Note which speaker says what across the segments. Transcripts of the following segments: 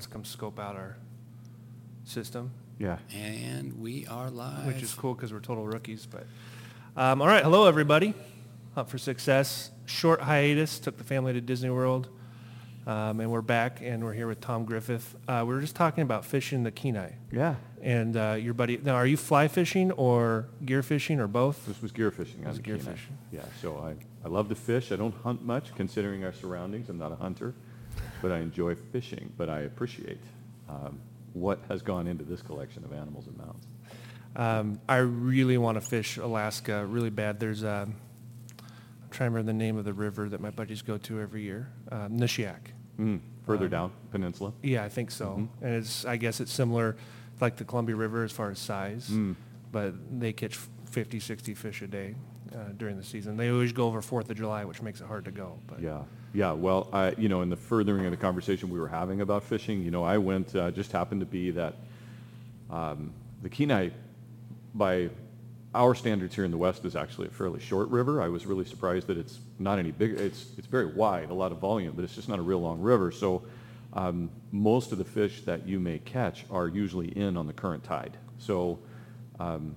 Speaker 1: to come scope out our system,
Speaker 2: Yeah.
Speaker 3: And we are live.
Speaker 1: which is cool because we're total rookies. But um, all right, hello everybody. Hunt for success. Short hiatus. Took the family to Disney World, um, and we're back. And we're here with Tom Griffith. Uh, we were just talking about fishing the Kenai.
Speaker 2: Yeah.
Speaker 1: And uh, your buddy. Now, are you fly fishing or gear fishing or both?
Speaker 2: This was gear fishing. on
Speaker 1: was
Speaker 2: the
Speaker 1: gear
Speaker 2: Kenai.
Speaker 1: fishing.
Speaker 2: Yeah. So I, I love to fish. I don't hunt much considering our surroundings. I'm not a hunter, but I enjoy fishing. But I appreciate um, what has gone into this collection of animals and mounts.
Speaker 1: Um, I really want to fish Alaska really bad. There's a, I'm trying to remember the name of the river that my buddies go to every year, um, Nushagak.
Speaker 2: Mm, further
Speaker 1: Um,
Speaker 2: down, peninsula.
Speaker 1: Yeah, I think so.
Speaker 2: Mhm.
Speaker 1: And it's, I guess it's similar, like the Columbia River as far as size,
Speaker 2: Mm.
Speaker 1: but they catch 50, 60 fish a day uh, during the season. They always go over Fourth of July, which makes it hard to go. But
Speaker 2: Yeah, yeah. Well, I, you know, in the furthering of the conversation we were having about fishing, you know, I went. Uh, just happened to be that um, the Kenai, by our standards here in the West, is actually a fairly short river. I was really surprised that it's not any big. It's it's very wide, a lot of volume, but it's just not a real long river. So um, most of the fish that you may catch are usually in on the current tide. So um,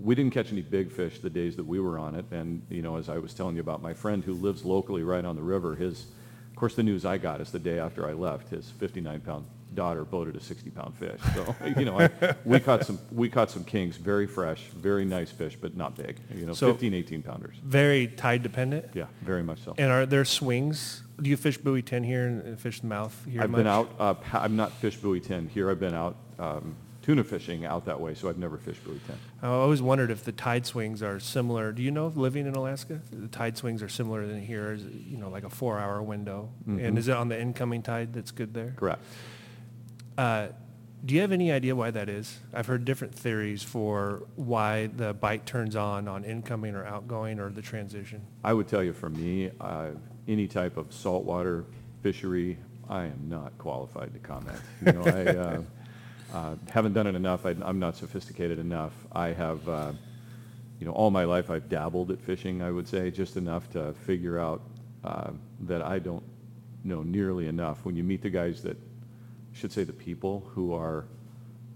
Speaker 2: we didn't catch any big fish the days that we were on it. And, you know, as I was telling you about my friend who lives locally right on the river, his, of course, the news I got is the day after I left, his 59-pound daughter boated a 60-pound fish. So, you know, I, we caught some, we caught some kings, very fresh, very nice fish, but not big. You know,
Speaker 1: So-
Speaker 2: 15, 18 pounders.
Speaker 1: very tide dependent.
Speaker 2: Yeah, very much so.
Speaker 1: And are there swings? Do you fish buoy 10 here and fish the mouth here
Speaker 2: I've
Speaker 1: much?
Speaker 2: been out, uh, pa- I've not fish buoy 10 here. I've been out um, tuna fishing out that way, so I've never fished buoy 10.
Speaker 1: I always wondered if the tide swings are similar. Do you know, living in Alaska, the tide swings are similar than here, is, you know, like a four-hour window?
Speaker 2: Mhm.
Speaker 1: And is it on the incoming tide that's good there?
Speaker 2: Correct.
Speaker 1: Uh, do you have any idea why that is? I've heard different theories for why the bite turns on on incoming or outgoing or the transition.
Speaker 2: I would tell you for me, uh, any type of saltwater fishery, I am not qualified to comment. You know, I uh, uh, haven't done it enough. I, I'm not sophisticated enough. I have, uh, you know, all my life I've dabbled at fishing. I would say just enough to figure out uh, that I don't know nearly enough. When you meet the guys that, I should say the people who are,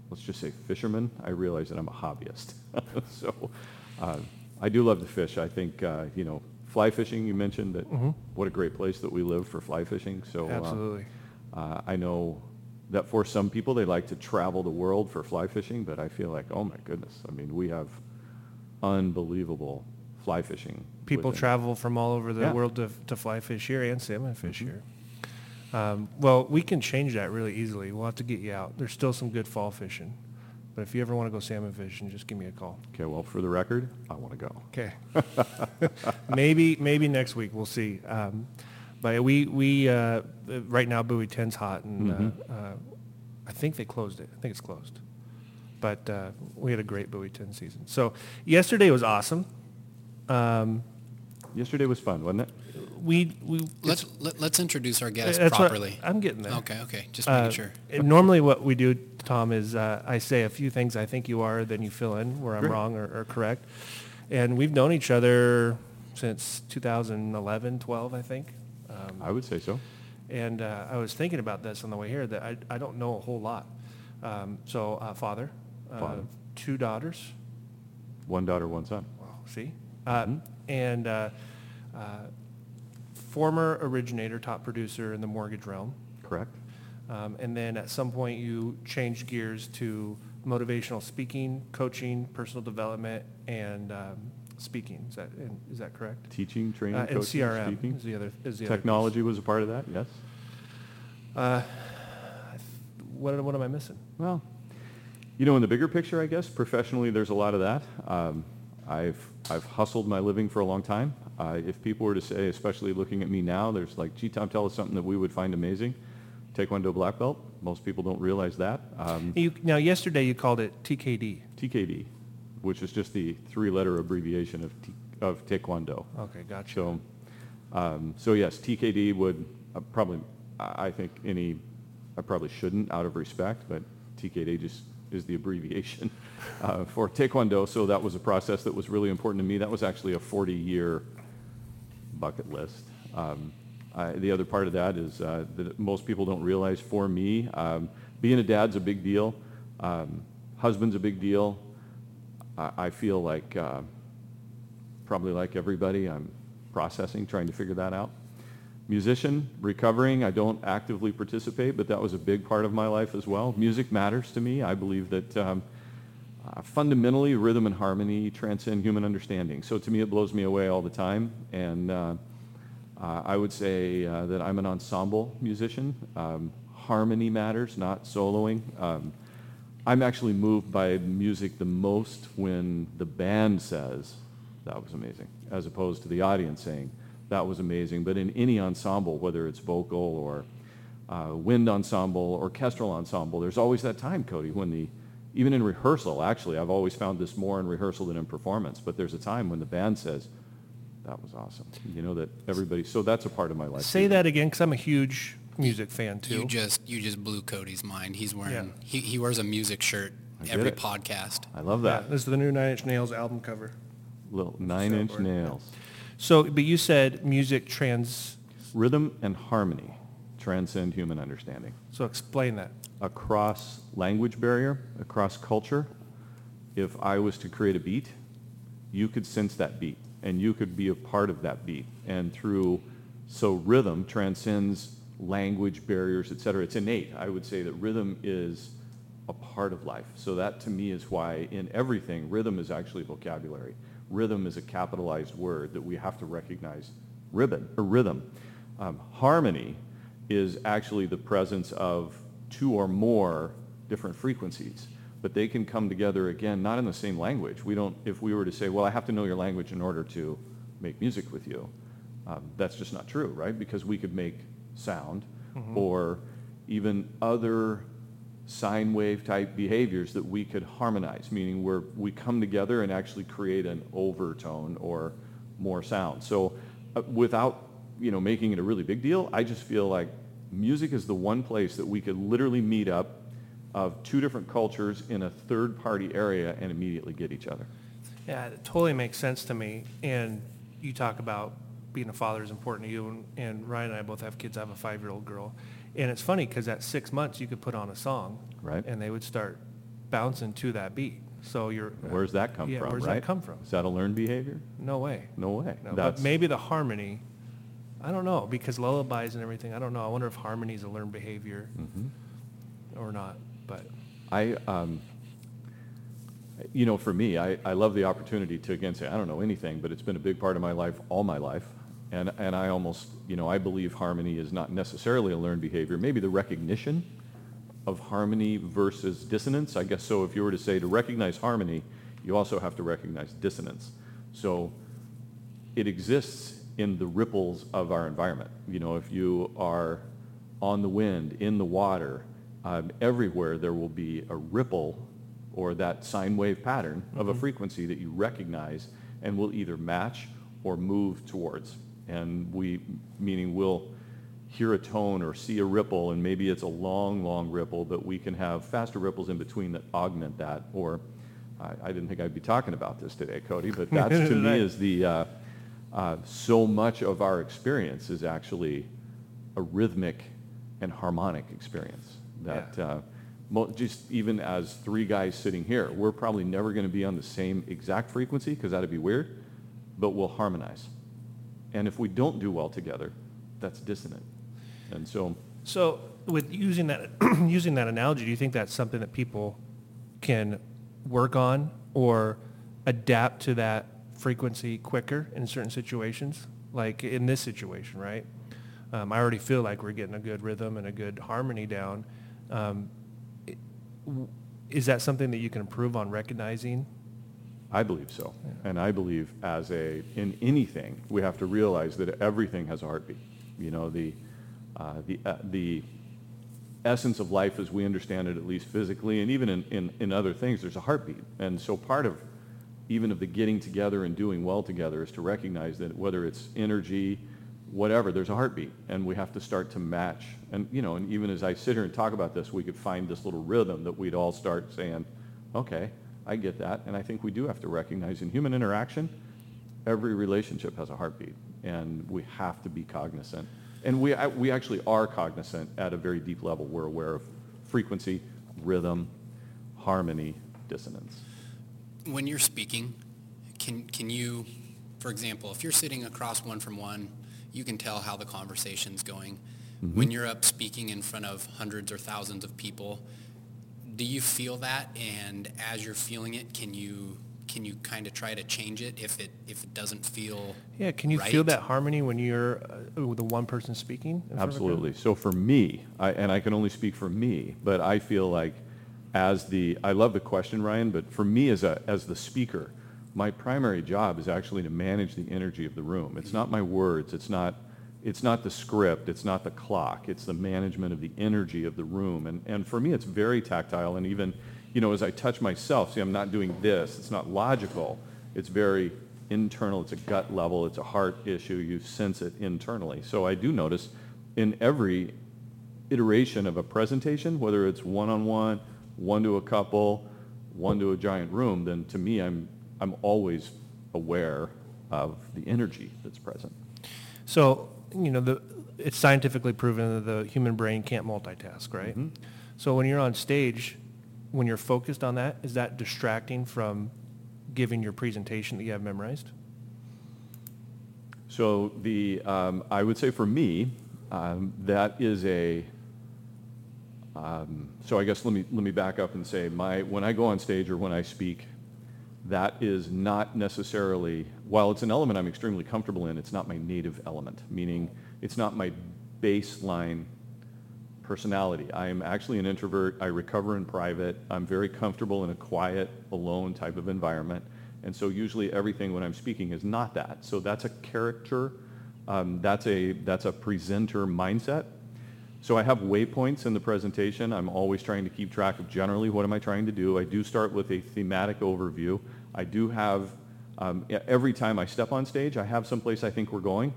Speaker 2: let's just say fishermen, I realize that I'm a hobbyist. so uh, I do love to fish. I think, uh, you know, fly fishing, you mentioned that
Speaker 1: Mhm.
Speaker 2: what a great place that we live for fly fishing. So uh,
Speaker 1: Absolutely.
Speaker 2: uh, I know that for some people, they like to travel the world for fly fishing, but I feel like, oh my goodness, I mean, we have unbelievable fly fishing.
Speaker 1: People
Speaker 2: within-
Speaker 1: travel from all over the
Speaker 2: Yeah.
Speaker 1: world to, to fly fish here and salmon fish
Speaker 2: Mhm.
Speaker 1: here. Um, well, we can change that really easily. We'll have to get you out. There's still some good fall fishing. But if you ever want to go salmon fishing, just give me a call.
Speaker 2: Okay, well, for the record, I want to go.
Speaker 1: Okay. maybe maybe next week we'll see. Um, but we we uh, right now Buoy 10's hot and uh, uh, I think they closed it. I think it's closed. But uh, we had a great Buoy 10 season. So yesterday was awesome. Um,
Speaker 2: Yesterday was fun, wasn't it?
Speaker 1: we we
Speaker 3: Let's let, let's introduce our guest
Speaker 1: that's what-
Speaker 3: properly.
Speaker 1: I'm getting there.
Speaker 3: Okay, okay, just making
Speaker 1: Uh,
Speaker 3: sure.
Speaker 1: and Normally, what we do, Tom, is uh, I say a few things I think you are, then you fill in where I'm
Speaker 2: Great.
Speaker 1: wrong or, or correct. And we've known each other since 2011, 12, I think. Um,
Speaker 2: I would say so.
Speaker 1: and uh, I was thinking about this on the way here that I, I don't know a whole lot. Um, so, uh, father, uh,
Speaker 2: Father.
Speaker 1: two daughters.
Speaker 2: One daughter, one son.
Speaker 1: Wow, see? Uh,
Speaker 2: Mhm.
Speaker 1: And uh, uh, former originator, top producer in the mortgage realm.
Speaker 2: Correct?
Speaker 1: Um, and then at some point you changed gears to motivational speaking, coaching, personal development, and um, speaking. Is that and is that correct?
Speaker 2: Teaching, training,
Speaker 1: Uh, and
Speaker 2: coaching,
Speaker 1: CRM
Speaker 2: speaking.
Speaker 1: is the other. Is the other
Speaker 2: Technology was a part of that, yes?
Speaker 1: Uh, what what am I missing?
Speaker 2: Well, you know, in the bigger picture, I guess, professionally, there's a lot of that. Um, I've, I've hustled my living for a long time. Uh, if people were to say, especially looking at me now, there's like, gee, Tom, tell us something that we would find amazing. Taekwondo black belt. Most people don't realize that. Um,
Speaker 1: You, now yesterday you called it TKD.
Speaker 2: TKD, which is just the three-letter abbreviation of, t- of Taekwondo.
Speaker 1: Okay, gotcha.
Speaker 2: So, um, so yes, TKD would uh, probably, I I think any, I probably shouldn't out of respect, but TKD just is the abbreviation uh, for Taekwondo. So that was a process that was really important to me. That was actually a 40-year bucket list. Um, Uh, the other part of that is uh, that most people don't realize for me, um, being a dad's a big deal. Um, husband's a big deal. I, feel like, uh, probably like everybody, I'm processing, trying to figure that out. Musician, recovering, I don't actively participate, but that was a big part of my life as well. Music matters to me. I believe that um, uh, fundamentally, rhythm and harmony transcend human understanding. So to me, it blows me away all the time. And uh, uh, I would say uh, that I'm an ensemble musician. Um, harmony matters, not soloing. Um, I'm actually moved by music the most when the band says, that was amazing, as opposed to the audience saying, that was amazing. But in any ensemble, whether it's vocal or uh, wind ensemble, orchestral ensemble, there's always that time, Cody, when the even in rehearsal, actually, I've always found this more in rehearsal than in performance, but there's a time when the band says, that was awesome. You know, that everybody, so that's a part of my life.
Speaker 1: Say
Speaker 2: too.
Speaker 1: that again, because I'm a huge music fan too.
Speaker 3: You just you just blew Cody's mind. He's wearing
Speaker 1: Yeah.
Speaker 3: he, he wears a music shirt
Speaker 2: I
Speaker 3: every podcast.
Speaker 2: I love
Speaker 1: Yeah,
Speaker 2: that.
Speaker 1: this is the new Nine Inch Nails album cover.
Speaker 2: Little nine inch
Speaker 1: Soundboard.
Speaker 2: nails.
Speaker 1: So, but you said music trans.
Speaker 2: Rhythm and harmony transcend human understanding.
Speaker 1: So explain that.
Speaker 2: Across language barrier, across culture, if I was to create a beat, you could sense that beat and you could be a part of that beat. And through, so rhythm transcends language barriers, et cetera. It's innate. I would say that rhythm is a part of life. So that to me is why in everything, rhythm is actually vocabulary. Rhythm is a capitalized word that we have to recognize ribbon, or rhythm. Um, harmony is actually the presence of two or more different frequencies, but they can come together again, not in the same language. We don't, if we were to say, well, I have to know your language in order to make music with you, um, that's just not true, right? Because we could make sound or even other sine wave type behaviors that we could harmonize, meaning where we come together and actually create an overtone or more sound. So uh, without, you know, making it a really big deal, I just feel like music is the one place that we could literally meet up of two different cultures in a third party area and immediately get each other.
Speaker 1: Yeah, it totally makes sense to me. And you talk about being a father is important to you, and, and Ryan and I both have kids. I have a five-year-old girl, and it's funny because at six months you could put on a song,
Speaker 2: Right.
Speaker 1: And they would start bouncing to that beat. So you're
Speaker 2: Where's that come
Speaker 1: yeah,
Speaker 2: from,
Speaker 1: Where's
Speaker 2: right?
Speaker 1: that come from?
Speaker 2: Is that a learned behavior?
Speaker 1: No way.
Speaker 2: No way.
Speaker 1: No, but maybe the harmony. I don't know because lullabies and everything. I don't know. I wonder if harmony is a learned behavior
Speaker 2: Mhm.
Speaker 1: or not. But
Speaker 2: I, um, you know, for me, I, I love the opportunity to again say I don't know anything, but it's been a big part of my life all my life, and and I almost, you know, I believe harmony is not necessarily a learned behavior. Maybe the recognition of harmony versus dissonance. I guess so. If you were to say to recognize harmony, you also have to recognize dissonance. So it exists in the ripples of our environment. You know, if you are on the wind, in the water, um, everywhere there will be a ripple or that sine wave pattern of a frequency that you recognize and will either match or move towards. And we, meaning we'll hear a tone or see a ripple and maybe it's a long, long ripple, but we can have faster ripples in between that augment that. Or I, I didn't think I'd be talking about this today, Cody, but that's to me is the, uh, uh, so much of our experience is actually a rhythmic and harmonic experience. That
Speaker 1: Yeah.
Speaker 2: uh, just even as three guys sitting here, we're probably never going to be on the same exact frequency because that'd be weird, but we'll harmonize. And if we don't do well together, that's dissonant. And so
Speaker 1: So with using that using that analogy, do you think that's something that people can work on or adapt to that frequency quicker in certain situations? Like in this situation, right? Um, I already feel like we're getting a good rhythm and a good harmony down. Um, is that something that you can improve on recognizing?
Speaker 2: I believe so. And I believe as a, in anything, we have to realize that everything has a heartbeat. You know, the, uh, the, uh, the essence of life as we understand it, at least physically, and even in, in, in other things, there's a heartbeat. And so part of, even of the getting together and doing well together is to recognize that whether it's energy, whatever, there's a heartbeat. And we have to start to match. And, you know, and even as I sit here and talk about this, we could find this little rhythm that we'd all start saying, okay, I get that. And I think we do have to recognize in human interaction, every relationship has a heartbeat. And we have to be cognizant And we, I- we actually are cognizant at a very deep level. We're aware of frequency, rhythm, harmony, dissonance.
Speaker 3: When you're speaking, can, can you, for example, if you're sitting across one from one, you can tell how the conversation's going. Mm-hmm. When you're up speaking in front of hundreds or thousands of people, do you feel that? And as you're feeling it, can you, can you kind of try to change it if it, if it doesn't feel
Speaker 1: Yeah, can you feel that harmony when you're uh, the one person speaking? in front of a crowd?
Speaker 2: Absolutely. So for me, I, and I can only speak for me, but I feel like as the, I love the question, Ryan, but for me as a, as the speaker, my primary job is actually to manage the energy of the room. It's not my words. It's not, it's not the script. It's not the clock. It's the management of the energy of the room. And, and for me, it's very tactile. And even, you know, as I touch myself, see, I'm not doing this. It's not logical. It's very internal. It's a gut level. It's a heart issue. You sense it internally. So I do notice in every iteration of a presentation, whether it's one-on-one, one to a couple, one to a giant room, then to me, I'm, I'm always aware of the energy that's present.
Speaker 1: So, you know, the, it's scientifically proven that the human brain can't multitask, right?
Speaker 2: Mhm.
Speaker 1: So when you're on stage, when you're focused on that, is that distracting from giving your presentation that you have memorized?
Speaker 2: So the, um, I would say for me, um, that is a, um, so I guess let me, let me back up and say my, when I go on stage or when I speak, that is not necessarily, while it's an element I'm extremely comfortable in, it's not my native element, meaning it's not my baseline personality. I am actually an introvert. I recover in private. I'm very comfortable in a quiet, alone type of environment. And so usually everything when I'm speaking is not that. So that's a character. Um, that's, a, that's a presenter mindset. So I have waypoints in the presentation. I'm always trying to keep track of generally what am I trying to do. I do start with a thematic overview. I do have, um, every time I step on stage, I have someplace I think we're going.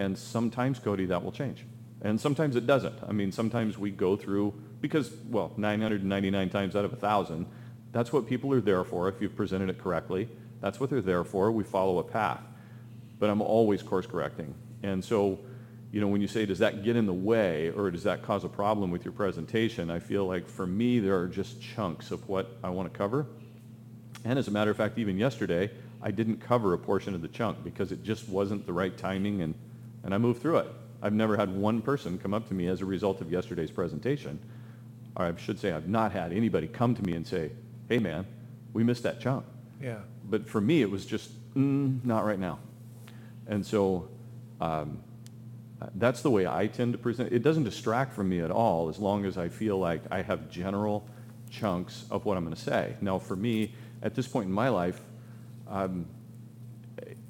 Speaker 2: And sometimes, Cody, that will change. And sometimes it doesn't. I mean, sometimes we go through, because, well, 999 times out of 1,000, that's what people are there for if you've presented it correctly. That's what they're there for. We follow a path. But I'm always course correcting. And so, you know, when you say, does that get in the way or does that cause a problem with your presentation, I feel like for me, there are just chunks of what I want to cover. And as a matter of fact, even yesterday, I didn't cover a portion of the chunk because it just wasn't the right timing and, and I moved through it. I've never had one person come up to me as a result of yesterday's presentation, or I should say I've not had anybody come to me and say, hey man, we missed that chunk.
Speaker 1: Yeah.
Speaker 2: But for me, it was just, mm, not right now. And so um, that's the way I tend to present. It doesn't distract from me at all as long as I feel like I have general chunks of what I'm going to say. Now, for me, at this point in my life, um,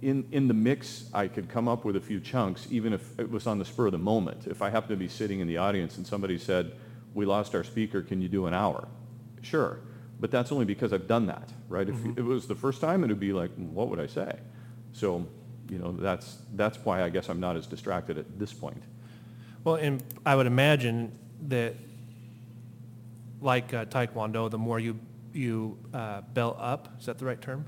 Speaker 2: in, in the mix, I could come up with a few chunks, even if it was on the spur of the moment. If I happen to be sitting in the audience and somebody said, we lost our speaker, can you do an hour? Sure. But that's only because I've done that, right? If it was the first time, it would be like, what would I say? So, you know, that's, that's why I guess I'm not as distracted at this point.
Speaker 1: Well, and I would imagine that, like uh, Taekwondo, the more you, you uh, belt up, is that the right term?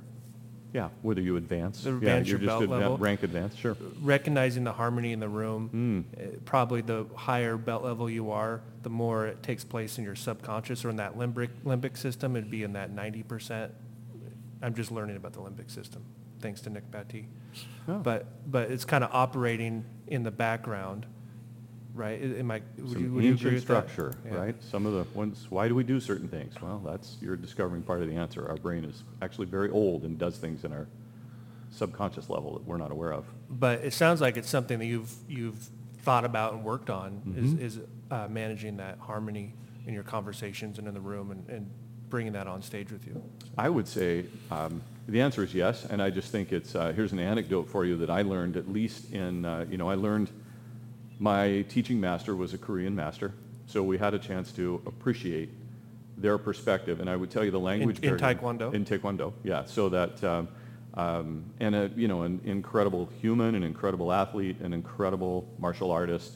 Speaker 2: Yeah, whether you advance.
Speaker 1: The
Speaker 2: yeah, you're
Speaker 1: your
Speaker 2: just
Speaker 1: belt
Speaker 2: advan-
Speaker 1: level.
Speaker 2: rank advance, sure.
Speaker 1: Recognizing the harmony in the room,
Speaker 2: Mm.
Speaker 1: uh, probably the higher belt level you are, the more it takes place in your subconscious or in that limbic, limbic system. It'd be in that 90%. I'm just learning about the limbic system, thanks to Nick Batty.
Speaker 2: Oh.
Speaker 1: But, but it's kind of operating in the background, right? I- Am I, would
Speaker 2: Some
Speaker 1: you, would you agree
Speaker 2: ancient
Speaker 1: with that?
Speaker 2: structure,
Speaker 1: Yeah.
Speaker 2: right? Some of the ones, why do we do certain things? Well, that's, you're discovering part of the answer. Our brain is actually very old and does things in our subconscious level that we're not aware of.
Speaker 1: But it sounds like it's something that you've, you've thought about and worked on, is, is uh, managing that harmony in your conversations and in the room and, and bringing that on stage with you.
Speaker 2: I would say um, the answer is yes, and I just think it's, uh, here's an anecdote for you that I learned at least in, uh, you know, I learned my teaching master was a Korean master, so we had a chance to appreciate their perspective, and I would tell you the language
Speaker 1: in
Speaker 2: barrier-
Speaker 1: Taekwondo?
Speaker 2: In Taekwondo, yeah. So that, um, um, and a, you know, an incredible human, an incredible athlete, an incredible martial artist.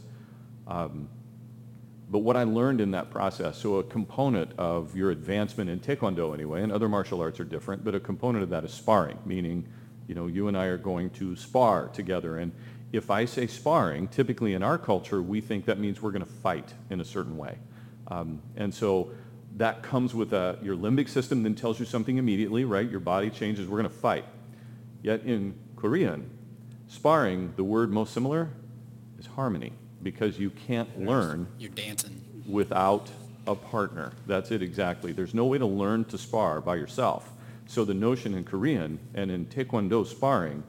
Speaker 2: Um, but what I learned in that process, so a component of your advancement in Taekwondo anyway, and other martial arts are different, but a component of that is sparring, meaning, you know, you and I are going to spar together. And if I say sparring, typically in our culture, we think that means we're going to fight in a certain way. Um, and so that comes with a, your limbic system then tells you something immediately, right? Your body changes, we're going to fight. Yet in Korean, sparring, the word most similar is harmony because you can't learn
Speaker 3: You're dancing.
Speaker 2: without a partner. That's it exactly. There's no way to learn to spar by yourself. So the notion in Korean and in Taekwondo sparring,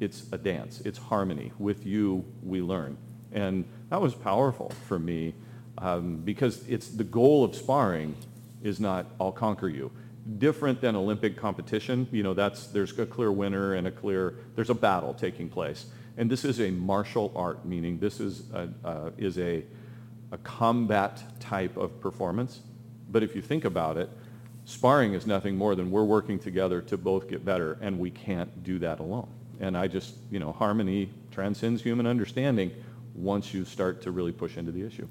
Speaker 2: it's a dance. It's harmony. With you, we learn. And that was powerful for me um, because it's the goal of sparring is not I'll conquer you. Different than Olympic competition, you know, that's there's a clear winner and a clear there's a battle taking place. And this is a martial art, meaning this is a, uh, is a a combat type of performance. But if you think about it, sparring is nothing more than we're working together to both get better, and we can't do that alone. And I just, you know, harmony transcends human understanding once you start to really push into the issue.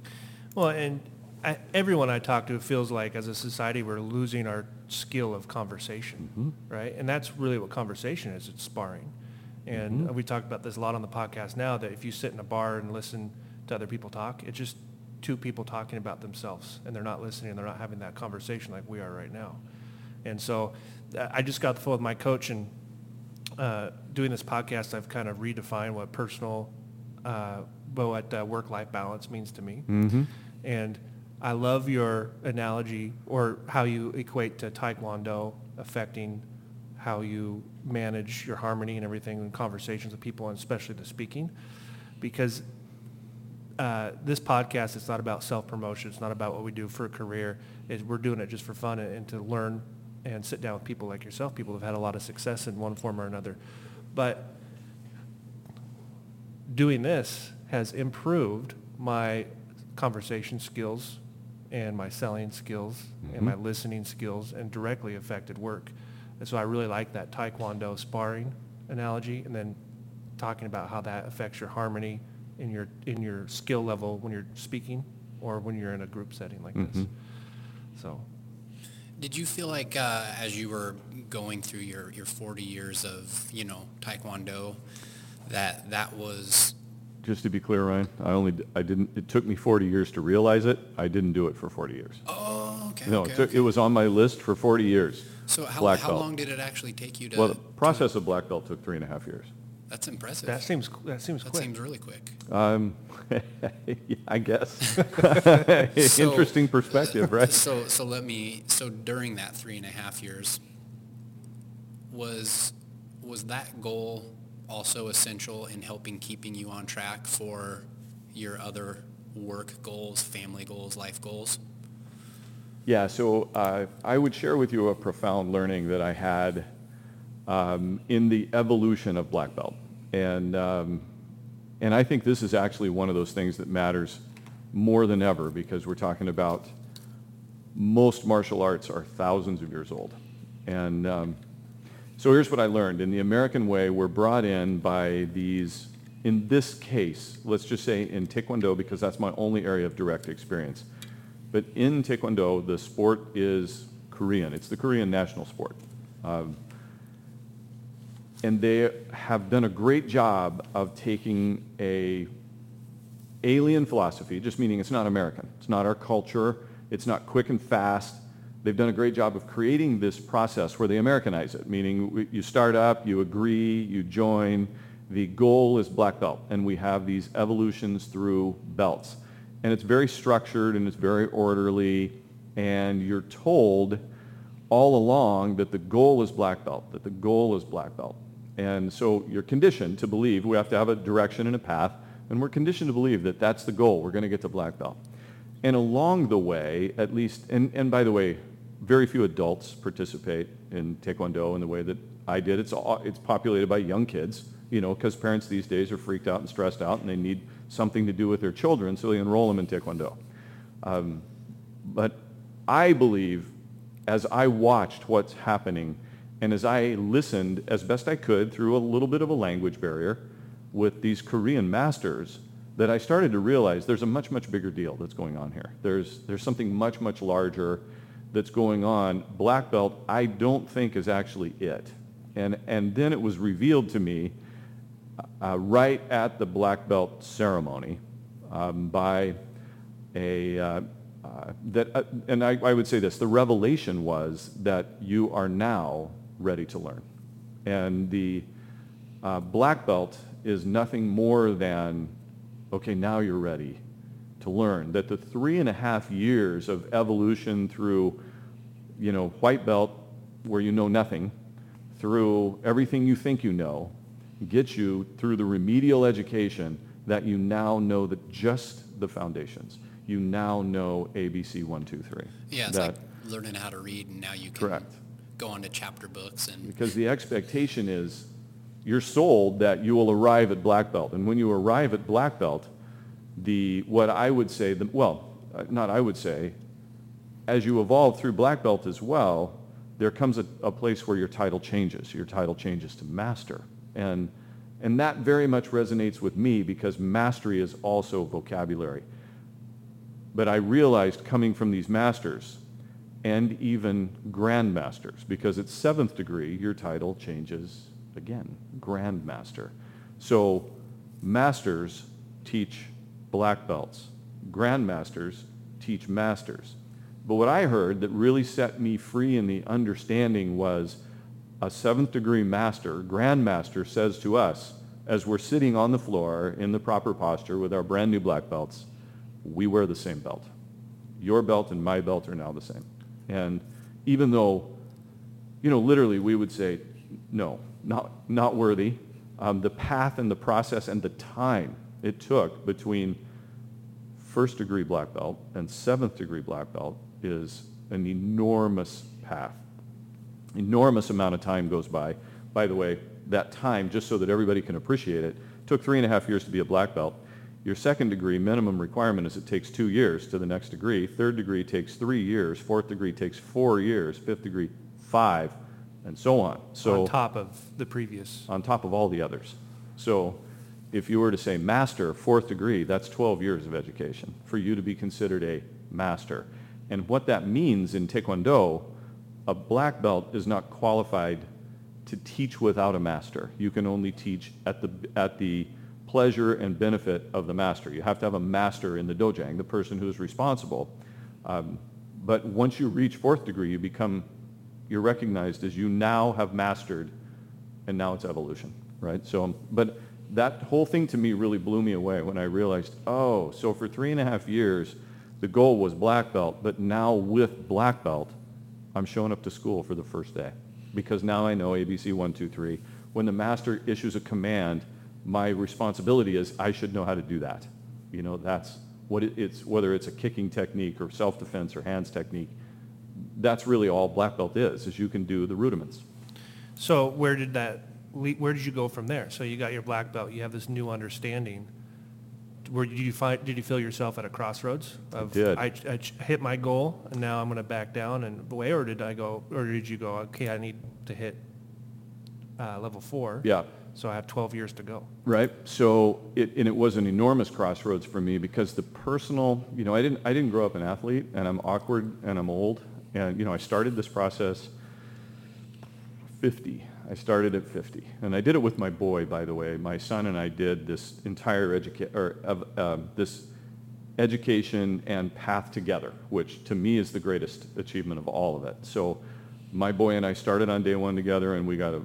Speaker 1: Well, and I, everyone I talk to feels like as a society we're losing our skill of conversation, right? And that's really what conversation is. It's sparring. And we talked about this a lot on the podcast now that if you sit in a bar and listen to other people talk, it's just two people talking about themselves and they're not listening and they're not having that conversation like we are right now. And so uh, I just got the phone with my coach and uh, doing this podcast, I've kind of redefined what personal, uh, but what uh, work-life balance means to me. And I love your analogy or how you equate to Taekwondo affecting how you manage your harmony and everything in conversations with people, and especially the speaking, because uh, this podcast is not about self-promotion. It's not about what we do for a career. It, we're doing it just for fun and, and to learn and sit down with people like yourself, people who've had a lot of success in one form or another. But doing this has improved my conversation skills and my selling skills and my listening skills and directly affected work. And so I really like that Taekwondo sparring analogy and then talking about how that affects your harmony in your, in your skill level when you're speaking or when you're in a group setting like this. So,
Speaker 3: Did you feel like uh, as you were going through your, your 40 years of, you know, Taekwondo, that that was,
Speaker 2: Just to be clear, Ryan, I only, I didn't, it took me 40 years to realize it. I didn't do it for 40 years.
Speaker 3: oh, okay,
Speaker 2: No,
Speaker 3: okay,
Speaker 2: it took,
Speaker 3: okay.
Speaker 2: it was on my list for 40 years.
Speaker 3: So how,
Speaker 2: black
Speaker 3: how
Speaker 2: belt.
Speaker 3: long did it actually take you to?
Speaker 2: Well, the
Speaker 3: to-
Speaker 2: process of black belt took three and a half years.
Speaker 3: That's impressive.
Speaker 1: that seems, that seems quick.
Speaker 3: that
Speaker 1: quick.
Speaker 3: seems really quick.
Speaker 2: Um, yeah, I guess.
Speaker 3: So-
Speaker 2: Interesting perspective, right?
Speaker 3: So, so let me, so during that three and a half years, was, was that goal also essential in helping keeping you on track for your other work goals, family goals, life goals?
Speaker 2: Yeah, so uh, I would share with you a profound learning that I had um, in the evolution of black belt. And, um, and I think this is actually one of those things that matters more than ever because we're talking about most martial arts are thousands of years old. And um, so here's what I learned. In the American way, we're brought in by these, in this case, let's just say in Taekwondo, because that's my only area of direct experience. But in Taekwondo, the sport is Korean. It's the Korean national sport. Um, and they have done a great job of taking a alien philosophy, just meaning it's not American. It's not our culture. It's not quick and fast. They've done a great job of creating this process where they Americanize it, meaning you start up, you agree, you join. The goal is black belt, and we have these evolutions through belts. And it's very structured and it's very orderly, and you're told all along that the goal is black belt, that the goal is black belt. And so you're conditioned to believe we have to have a direction and a path, and we're conditioned to believe that that's the goal. We're going to get to black belt. And along the way, at least, and, and by the way, very few adults participate in Taekwondo in the way that I did. It's, all, it's populated by young kids, you know, because parents these days are freaked out and stressed out, and they need something to do with their children, so they enroll them in Taekwondo. Um, but I believe, as I watched what's happening, and as I listened as best I could through a little bit of a language barrier with these Korean masters, that I started to realize there's a much, much bigger deal that's going on here. There's, there's something much, much larger that's going on. Black belt, I don't think is actually it. And, and then it was revealed to me uh, right at the black belt ceremony um, by a, uh, uh, that, uh, and I, I would say this, the revelation was that you are now ready to learn. And the uh, black belt is nothing more than, okay, now you're ready to learn. That the three and a half years of evolution through, you know, white belt where you know nothing, through everything you think you know, gets you through the remedial education that you now know that just the foundations. You now know ABC one, two, three.
Speaker 3: Yeah, it's
Speaker 2: That-
Speaker 3: like learning how to read and now you can
Speaker 2: Correct.
Speaker 3: go on to chapter books and
Speaker 2: Because the expectation is you're sold that you will arrive at black belt. And when you arrive at black belt, the, what I would say, the, well, uh, not I would say, as you evolve through black belt as well, there comes a, a place where your title changes. Your title changes to master. And, and that very much resonates with me because mastery is also vocabulary. But I realized coming from these masters and even grandmasters, because at seventh degree, your title changes again, grandmaster. So masters teach black belts. Grandmasters teach masters. But what I heard that really set me free in the understanding was a seventh degree master, grandmaster, says to us, as we're sitting on the floor in the proper posture with our brand new black belts, we wear the same belt. Your belt and my belt are now the same. And even though, you know, literally we would say, no, not, not worthy, um, the path and the process and the time it took between first degree black belt and seventh degree black belt is an enormous path. Enormous amount of time goes by. By the way, that time, just so that everybody can appreciate it, took three and a half years to be a black belt. Your second degree minimum requirement is it takes two years to the next degree. Third degree takes three years. Fourth degree takes four years. Fifth degree, five, and so on. So
Speaker 1: on top of the previous.
Speaker 2: on top of all the others. So if you were to say master, fourth degree, that's 12 years of education for you to be considered a master. And what that means in Taekwondo, a black belt is not qualified to teach without a master. You can only teach at the, at the pleasure and benefit of the master. You have to have a master in the dojang, the person who is responsible. Um, but once you reach fourth degree, you become, you're recognized as you now have mastered, and now it's evolution, right? So, um, but that whole thing to me really blew me away when I realized, oh, so for three and a half years, the goal was black belt, but now with black belt, I'm showing up to school for the first day because now I know ABC one, two, three. When the master issues a command, my responsibility is I should know how to do that. You know, that's what it, it's, whether it's a kicking technique or self-defense or hands technique, that's really all black belt is, is you can do the rudiments.
Speaker 1: So where did that, where did you go from there? So you got your black belt, you have this new understanding. Where did you find, did you feel yourself at a crossroads? of,
Speaker 2: did.
Speaker 1: I, I hit my goal and now I'm going to back down and away, or did I go, or did you go, okay, I need to hit uh, level four?
Speaker 2: Yeah.
Speaker 1: So I have 12 years to go.
Speaker 2: Right. So it, and it was an enormous crossroads for me because the personal, you know, I didn't, I didn't grow up an athlete and I'm awkward and I'm old. And, you know, I started this process 50. I started at 50. And I did it with my boy, by the way. My son and I did this entire educa- or, of, um, this education and path together, which to me is the greatest achievement of all of it. So my boy and I started on day one together and we got a,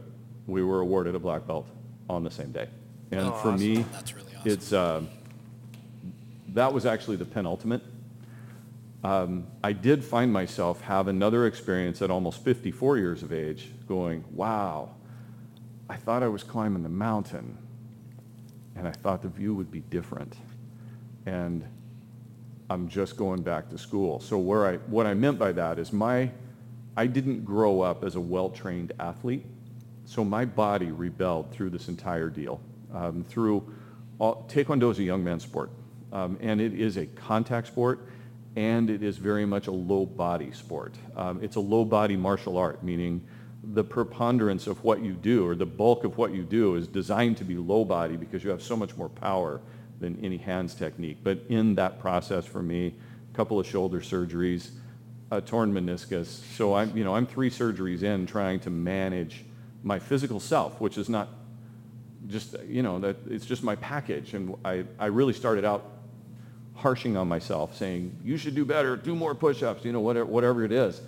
Speaker 2: we were awarded a black belt on the same day. And
Speaker 1: Oh,
Speaker 2: for
Speaker 1: awesome.
Speaker 2: me,
Speaker 3: That's really awesome.
Speaker 2: it's, um, that was actually the penultimate. Um, I did find myself have another experience at almost 54 years of age going, wow, I thought I was climbing the mountain and I thought the view would be different. And I'm just going back to school. So where I, what I meant by that is my, I didn't grow up as a well-trained athlete. So my body rebelled through this entire deal. Um, through all, Taekwondo is a young man's sport. Um, and it is a contact sport and it is very much a low body sport. Um, it's a low body martial art, meaning the preponderance of what you do or the bulk of what you do is designed to be low body because you have so much more power than any hands technique. But in that process for me, a couple of shoulder surgeries, a torn meniscus. So I'm, you know, I'm three surgeries in trying to manage my physical self, which is not just, you know, that it's just my package. And I, I really started out harshing on myself, saying, you should do better, do more push-ups, you know, whatever, whatever it is.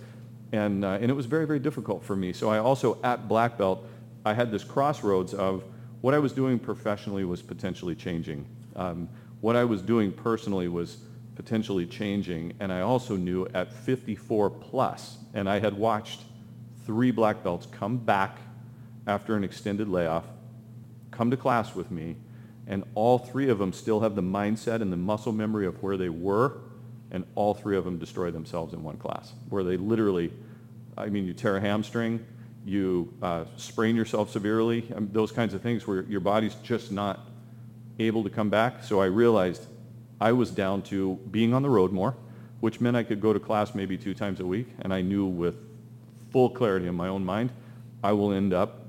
Speaker 2: And, uh, and it was very, very difficult for me. So I also, at black belt, I had this crossroads of what I was doing professionally was potentially changing. Um, what I was doing personally was potentially changing. And I also knew at 54 plus, and I had watched three black belts come back after an extended layoff, come to class with me, and all three of them still have the mindset and the muscle memory of where they were, and all three of them destroy themselves in one class, where they literally, I mean, you tear a hamstring, you uh, sprain yourself severely, I mean, those kinds of things where your body's just not able to come back. So I realized I was down to being on the road more, which meant I could go to class maybe two times a week, and I knew with full clarity in my own mind, I will end up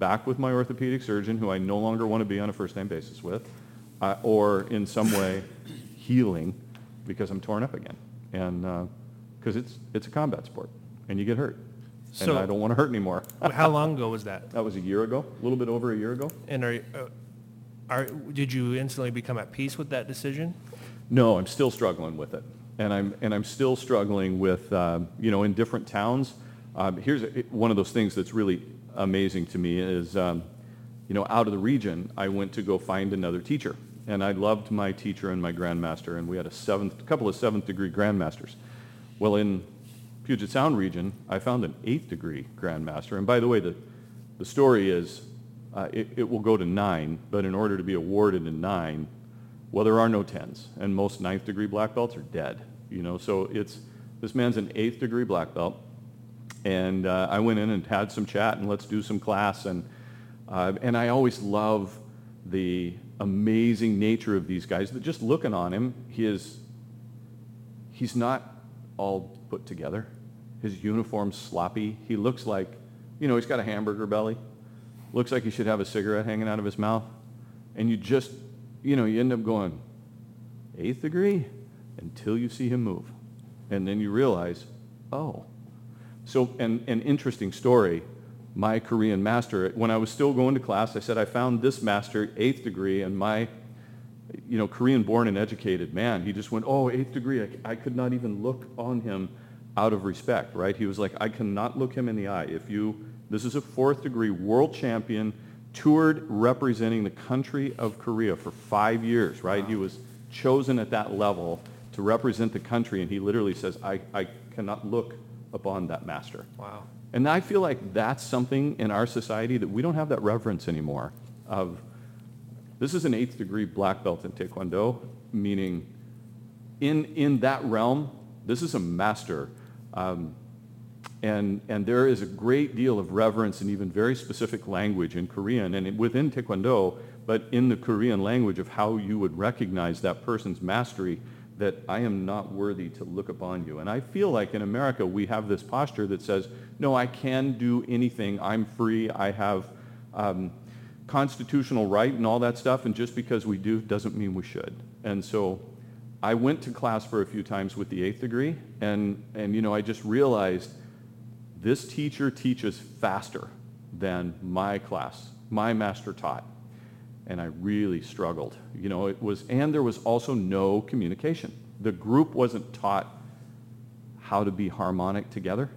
Speaker 2: back with my orthopedic surgeon, who I no longer want to be on a first-name basis with, uh, or in some way healing because I'm torn up again. And because uh, it's, it's a combat sport, and you get hurt.
Speaker 1: So-
Speaker 2: and I don't want to hurt anymore.
Speaker 1: How long ago was that?
Speaker 2: that was a year ago, a little bit over a year ago.
Speaker 1: And are, uh, are, did you instantly become at peace with that decision?
Speaker 2: No, I'm still struggling with it. And I'm, and I'm still struggling with, uh, you know, in different towns. Um, here's one of those things that's really amazing to me is, um, you know, out of the region, I went to go find another teacher. And I loved my teacher and my grandmaster, and we had a seventh, couple of seventh degree grandmasters. Well, in Puget Sound region, I found an eighth degree grandmaster. And by the way, the, the story is uh, it, it will go to nine, but in order to be awarded in nine, well, there are no tens, and most ninth degree black belts are dead. You know, so it's this man's an eighth degree black belt, and uh, I went in and had some chat and let's do some class, and uh, and I always love the amazing nature of these guys. That just looking on him, he is he's not all put together. His uniform's sloppy. He looks like, you know, he's got a hamburger belly. Looks like he should have a cigarette hanging out of his mouth. And you just, you know, you end up going, eighth degree? Until you see him move. And then you realize, oh. So, an, an interesting story. My Korean master, when I was still going to class, I said, I found this master, eighth degree, and my, you know, Korean born and educated man, he just went, oh, eighth degree. I, I could not even look on him out of respect, right? He was like, I cannot look him in the eye. If you, this is a fourth degree world champion, toured representing the country of Korea for five years, right? He was chosen at that level to represent the country, and he literally says, I, I cannot look upon that master.
Speaker 1: Wow.
Speaker 2: And I feel like that's something in our society that we don't have that reverence anymore of, this is an eighth degree black belt in Taekwondo, meaning in, in that realm, this is a master. Um, and, and there is a great deal of reverence and even very specific language in Korean and within Taekwondo, but in the Korean language of how you would recognize that person's mastery that I am not worthy to look upon you. And I feel like in America we have this posture that says, no, I can do anything. I'm free. I have um, constitutional right and all that stuff. And just because we do doesn't mean we should. And so I went to class for a few times with the eighth degree. And, and you know, I just realized this teacher teaches faster than my class, my master taught. And I really struggled. You know, it was, and there was also no communication. The group wasn't taught how to be harmonic together.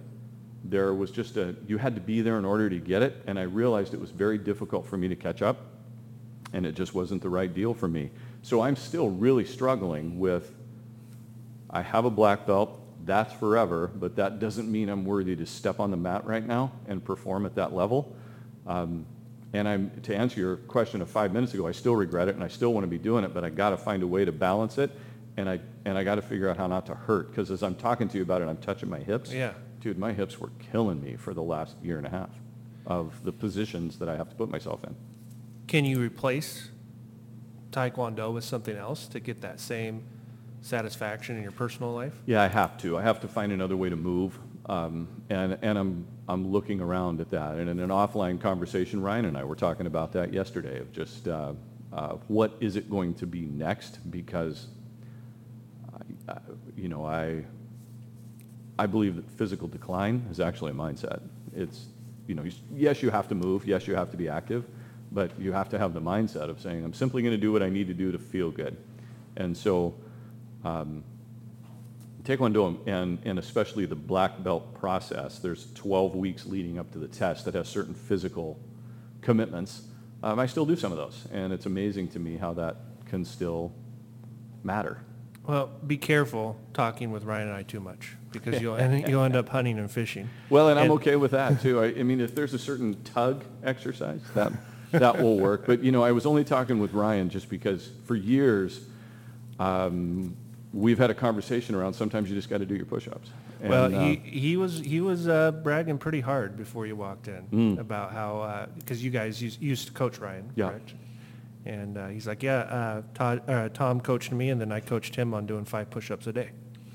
Speaker 2: There was just a, you had to be there in order to get it. And I realized it was very difficult for me to catch up. And it just wasn't the right deal for me. So I'm still really struggling with, I have a black belt, that's forever, but that doesn't mean I'm worthy to step on the mat right now and perform at that level. Um, and I'm, to answer your question of five minutes ago, I still regret it and I still want to be doing it, but I got to find a way to balance it. And I, and I got to figure out how not to hurt. Because as I'm talking to you about it, I'm touching my hips.
Speaker 1: Yeah.
Speaker 2: Dude, my hips were killing me for the last year and a half of the positions that I have to put myself in.
Speaker 1: Can you replace Taekwondo with something else to get that same satisfaction in your personal life?
Speaker 2: Yeah, I have to. I have to find another way to move. Um, and, and I'm, I'm looking around at that. And in an offline conversation, Ryan and I were talking about that yesterday of just uh, uh, what is it going to be next? Because, you know, I, I believe that physical decline is actually a mindset. It's, you know, yes, you have to move. Yes, you have to be active. but you have to have the mindset of saying, I'm simply going to do what I need to do to feel good. And so um, Taekwondo and, and especially the black belt process, there's 12 weeks leading up to the test that has certain physical commitments. Um, I still do some of those, and it's amazing to me how that can still matter.
Speaker 1: Well, be careful talking with Ryan and I too much because you'll and you'll end up hunting and fishing.
Speaker 2: Well, and I'm okay with that too. I, I mean, if there's a certain tug exercise, that that will work. But you know, I was only talking with Ryan just because for years um, we've had a conversation around. Sometimes you just got to do your push-ups. And,
Speaker 1: well,
Speaker 2: uh,
Speaker 1: he, he was he was uh, bragging pretty hard before you walked in
Speaker 2: Mm.
Speaker 1: about how because you guys used, used to coach Ryan,
Speaker 2: Yeah.
Speaker 1: correct? And uh, he's like, yeah, uh, Todd, uh, Tom coached me, and then I coached him on doing five push-ups a day.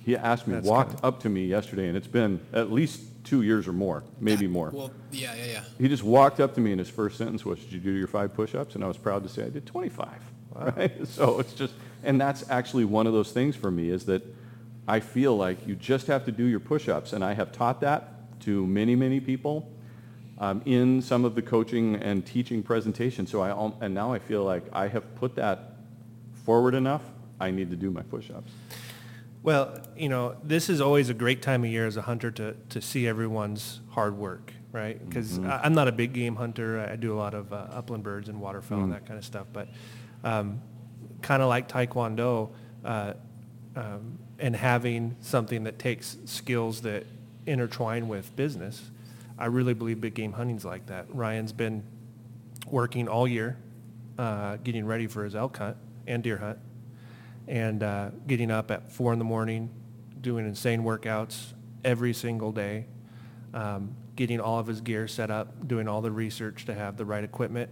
Speaker 2: he asked me,
Speaker 1: That's
Speaker 2: walked
Speaker 1: kinda-
Speaker 2: up to me yesterday, and it's been at least two years or more, maybe more.
Speaker 3: Well, yeah, yeah, yeah.
Speaker 2: He just walked up to me and his first sentence was, did you do your five push-ups? And I was proud to say I did 25. Right? So it's just, and that's actually one of those things for me is that I feel like you just have to do your push-ups. And I have taught that to many, many people um, in some of the coaching and teaching presentations. So I, and now I feel like I have put that forward enough. I need to do my push-ups.
Speaker 1: Well, you know, this is always a great time of year as a hunter to, to see everyone's hard work, right? Because
Speaker 2: Mm-hmm.
Speaker 1: I'm not a big game hunter. I do a lot of uh, upland birds and waterfowl
Speaker 2: Mm.
Speaker 1: and that kind of stuff. But um, kind of like Taekwondo uh, um, and having something that takes skills that intertwine with business, I really believe big game hunting's like that. Ryan's been working all year, uh, getting ready for his elk hunt and deer hunt and uh, getting up at four in the morning, doing insane workouts every single day, um, getting all of his gear set up, doing all the research to have the right equipment,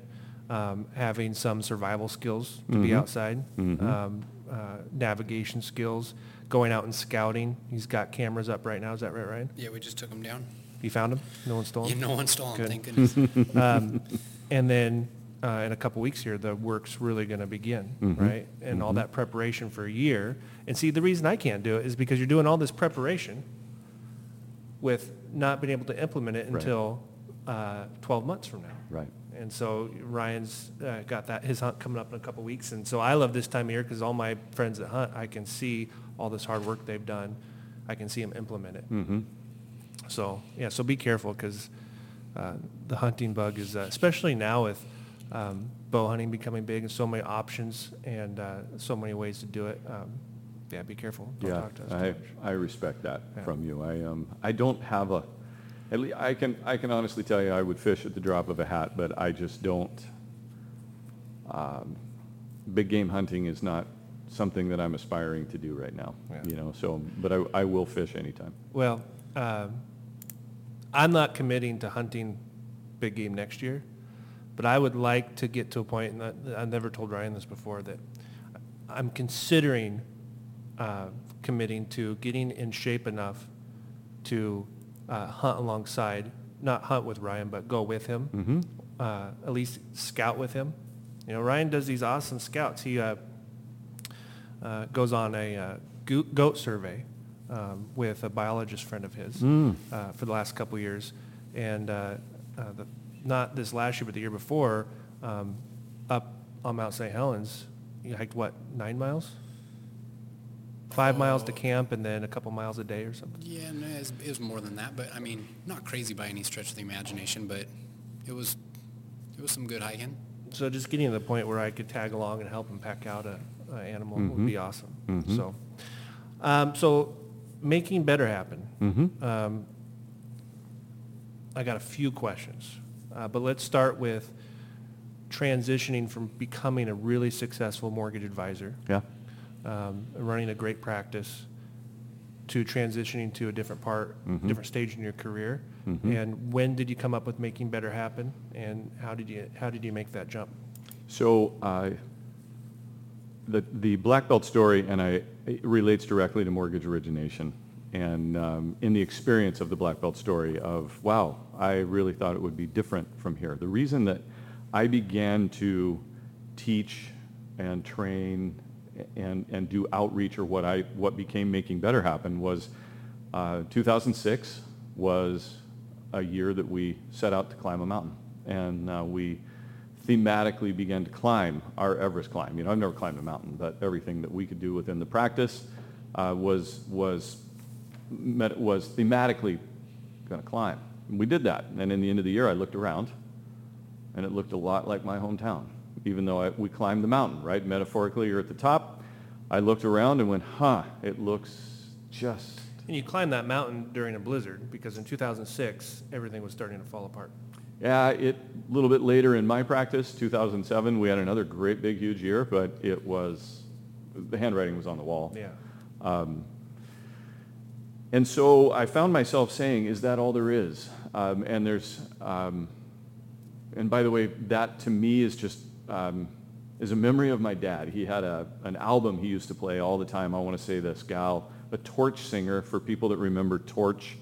Speaker 1: um, having some survival skills to be outside, um, uh, navigation skills, going out and scouting. He's got cameras up right now. Is that right, Ryan?
Speaker 3: Yeah, we just took them down.
Speaker 1: You found them? No one stole
Speaker 3: Yeah,
Speaker 1: them?
Speaker 3: no one stole them,
Speaker 1: Good.
Speaker 3: thank goodness.
Speaker 1: um, and then uh, in a couple weeks here, the work's really going to begin, right? And all that preparation for a year. And see, the reason I can't do it is because you're doing all this preparation with not being able to implement it
Speaker 2: Right.
Speaker 1: until uh, 12 months from now.
Speaker 2: Right.
Speaker 1: And so Ryan's uh, got that his hunt coming up in a couple weeks, and so I love this time of year because all my friends that hunt, I can see all this hard work they've done. I can see them implement it.
Speaker 2: Mm-hmm.
Speaker 1: So yeah, so be careful because uh, the hunting bug is, uh, especially now with um, bow hunting becoming big and so many options and uh, so many ways to do it. Um, yeah, be careful. Don't
Speaker 2: Yeah,
Speaker 1: talk to us
Speaker 2: I. I respect that
Speaker 1: Yeah.
Speaker 2: from you. I, um, I don't have a, at I can, I can honestly tell you I would fish at the drop of a hat, but I just don't, um, big game hunting is not something that I'm aspiring to do right now,
Speaker 1: Yeah.
Speaker 2: you know, so, but I, I will fish anytime.
Speaker 1: Well, um, I'm not committing to hunting big game next year, but I would like to get to a point, and I- I've never told Ryan this before, that I'm considering uh, committing to getting in shape enough to uh, hunt alongside, not hunt with Ryan, but go with him,
Speaker 2: Mm-hmm.
Speaker 1: uh, at least scout with him. You know, Ryan does these awesome scouts. He uh, uh, goes on a uh, goat survey um, with a biologist friend of his
Speaker 2: Mm.
Speaker 1: uh, for the last couple of years, and uh, uh, the, not this last year, but the year before, um, up on Mount St. Helens, he hiked what nine miles, five miles to camp, and then a couple miles a day or something.
Speaker 3: Yeah, no, it was, it was more than that, but I mean, not crazy by any stretch of the imagination, but it was, it was some good hiking.
Speaker 1: So just getting to the point where I could tag along and help him pack out a, a animal
Speaker 2: Mhm.
Speaker 1: would be awesome.
Speaker 2: Mhm.
Speaker 1: So, um, so making better happen.
Speaker 2: Mm-hmm.
Speaker 1: Um, I got a few questions, uh, but let's start with transitioning from becoming a really successful mortgage advisor,
Speaker 2: Yeah.
Speaker 1: Um, running a great practice, to transitioning to a different part,
Speaker 2: Mhm.
Speaker 1: different stage in your career.
Speaker 2: Mhm.
Speaker 1: And when did you come up with making better happen, and how did you how did you make that jump?
Speaker 2: So uh, the the black belt story, and I it relates directly to mortgage origination, and um, in the experience of the black belt story of wow, I really thought it would be different from here. The reason that I began to teach and train and and do outreach, or what I what became making better happen was uh, 2006 was a year that we set out to climb a mountain, and uh, we thematically began to climb our Everest climb. You know, I've never climbed a mountain, but everything that we could do within the practice uh, was was met, was thematically going to climb. And we did that, and in the end of the year, I looked around, and it looked a lot like my hometown. Even though I, we climbed the mountain, right? Metaphorically, you're at the top. I looked around and went, "Huh, it looks just."
Speaker 1: And you climbed that mountain during a blizzard because in 2006 everything was starting to fall apart.
Speaker 2: Yeah, it a little bit later in my practice, 2007, we had another great big huge year, but it was the handwriting was on the wall.
Speaker 1: Yeah.
Speaker 2: And so I found myself saying, "Is that all there is?" Um, and there's, um, and by the way, that to me is just um, is a memory of my dad. He had a an album he used to play all the time. I want to say this gal, a torch singer for people that remember torch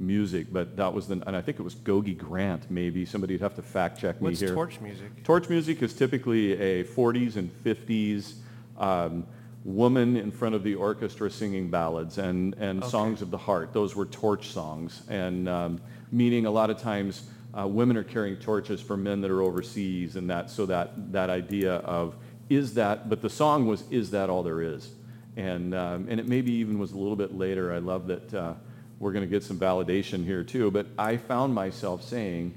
Speaker 2: music, but that was the, and I think it was Gogi Grant maybe. Somebody'd have to fact check me
Speaker 1: What's
Speaker 2: here.
Speaker 1: torch music?
Speaker 2: Torch music is typically a 40s and 50s um, woman in front of the orchestra singing ballads and, and
Speaker 1: Okay.
Speaker 2: songs of the heart. Those were torch songs, and um, meaning a lot of times uh, women are carrying torches for men that are overseas, and that so that that idea of is that, but the song was is that all there is, and um, and it maybe even was a little bit later. I love that. Uh, we're going to get some validation here too, but I found myself saying,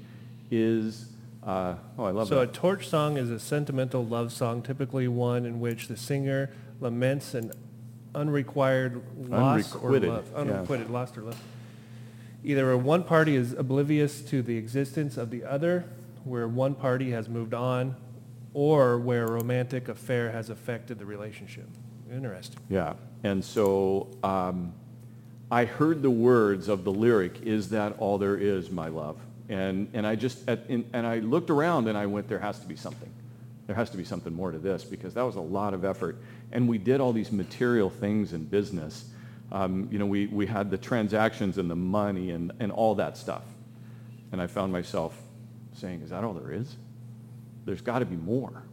Speaker 2: "Is uh, oh, I love
Speaker 1: So a torch song is a sentimental love song, typically one in which the singer laments an unrequired loss or
Speaker 2: Unrequited,
Speaker 1: love.
Speaker 2: yeah.
Speaker 1: Unrequited, lost or love. Either one party is oblivious to the existence of the other, where one party has moved on, or where a romantic affair has affected the relationship. Interesting.
Speaker 2: Yeah, and so um, I heard the words of the lyric, "Is that all there is, my love?" And and I just at, and, and I looked around and I went, "There has to be something. There has to be something more to this because that was a lot of effort." And we did all these material things in business. Um, you know, we we had the transactions and the money and and all that stuff. And I found myself saying, "Is that all there is? There's got to be more."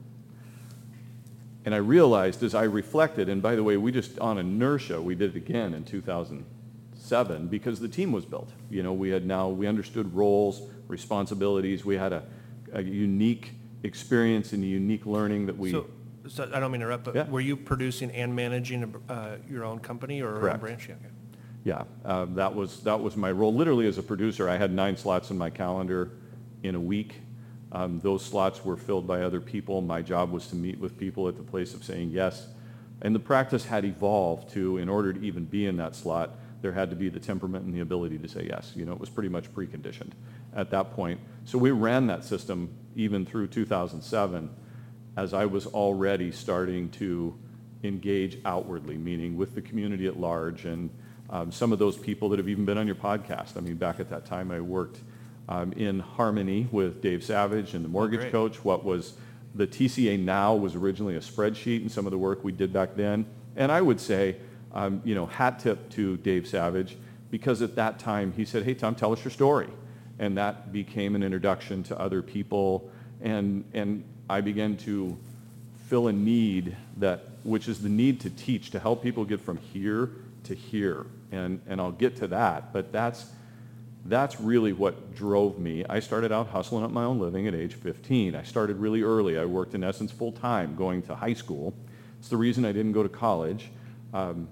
Speaker 2: And I realized as I reflected, and by the way, we just on inertia, we did it again in 2007 because the team was built. You know, we had now, we understood roles, responsibilities. We had a, a unique experience and a unique learning that we,
Speaker 1: So, so I don't mean to interrupt, but
Speaker 2: Yeah.
Speaker 1: were you producing and managing uh, your own company or your own
Speaker 2: Correct.
Speaker 1: branch? Yeah, okay.
Speaker 2: yeah, uh, that was, that was my role. Literally as a producer, I had nine slots in my calendar in a week. Um, those slots were filled by other people. My job was to meet with people at the place of saying yes. And the practice had evolved to, in order to even be in that slot, there had to be the temperament and the ability to say yes. You know, it was pretty much preconditioned at that point. So we ran that system even through 2007 as I was already starting to engage outwardly, meaning with the community at large and um, some of those people that have even been on your podcast. I mean, back at that time, I worked um, in harmony with Dave Savage and the Mortgage
Speaker 1: great.
Speaker 2: Coach. What was the TCA Now was originally a spreadsheet and some of the work we did back then. And I would say, um, you know, hat tip to Dave Savage because at that time he said, hey, Tom, tell us your story. And that became an introduction to other people. And, and I began to fill a need that, which is the need to teach, to help people get from here to here. And, and I'll get to that, but that's, that's really what drove me. I started out hustling up my own living at age 15. I started really early. I worked in essence full time going to high school. It's the reason I didn't go to college. Um,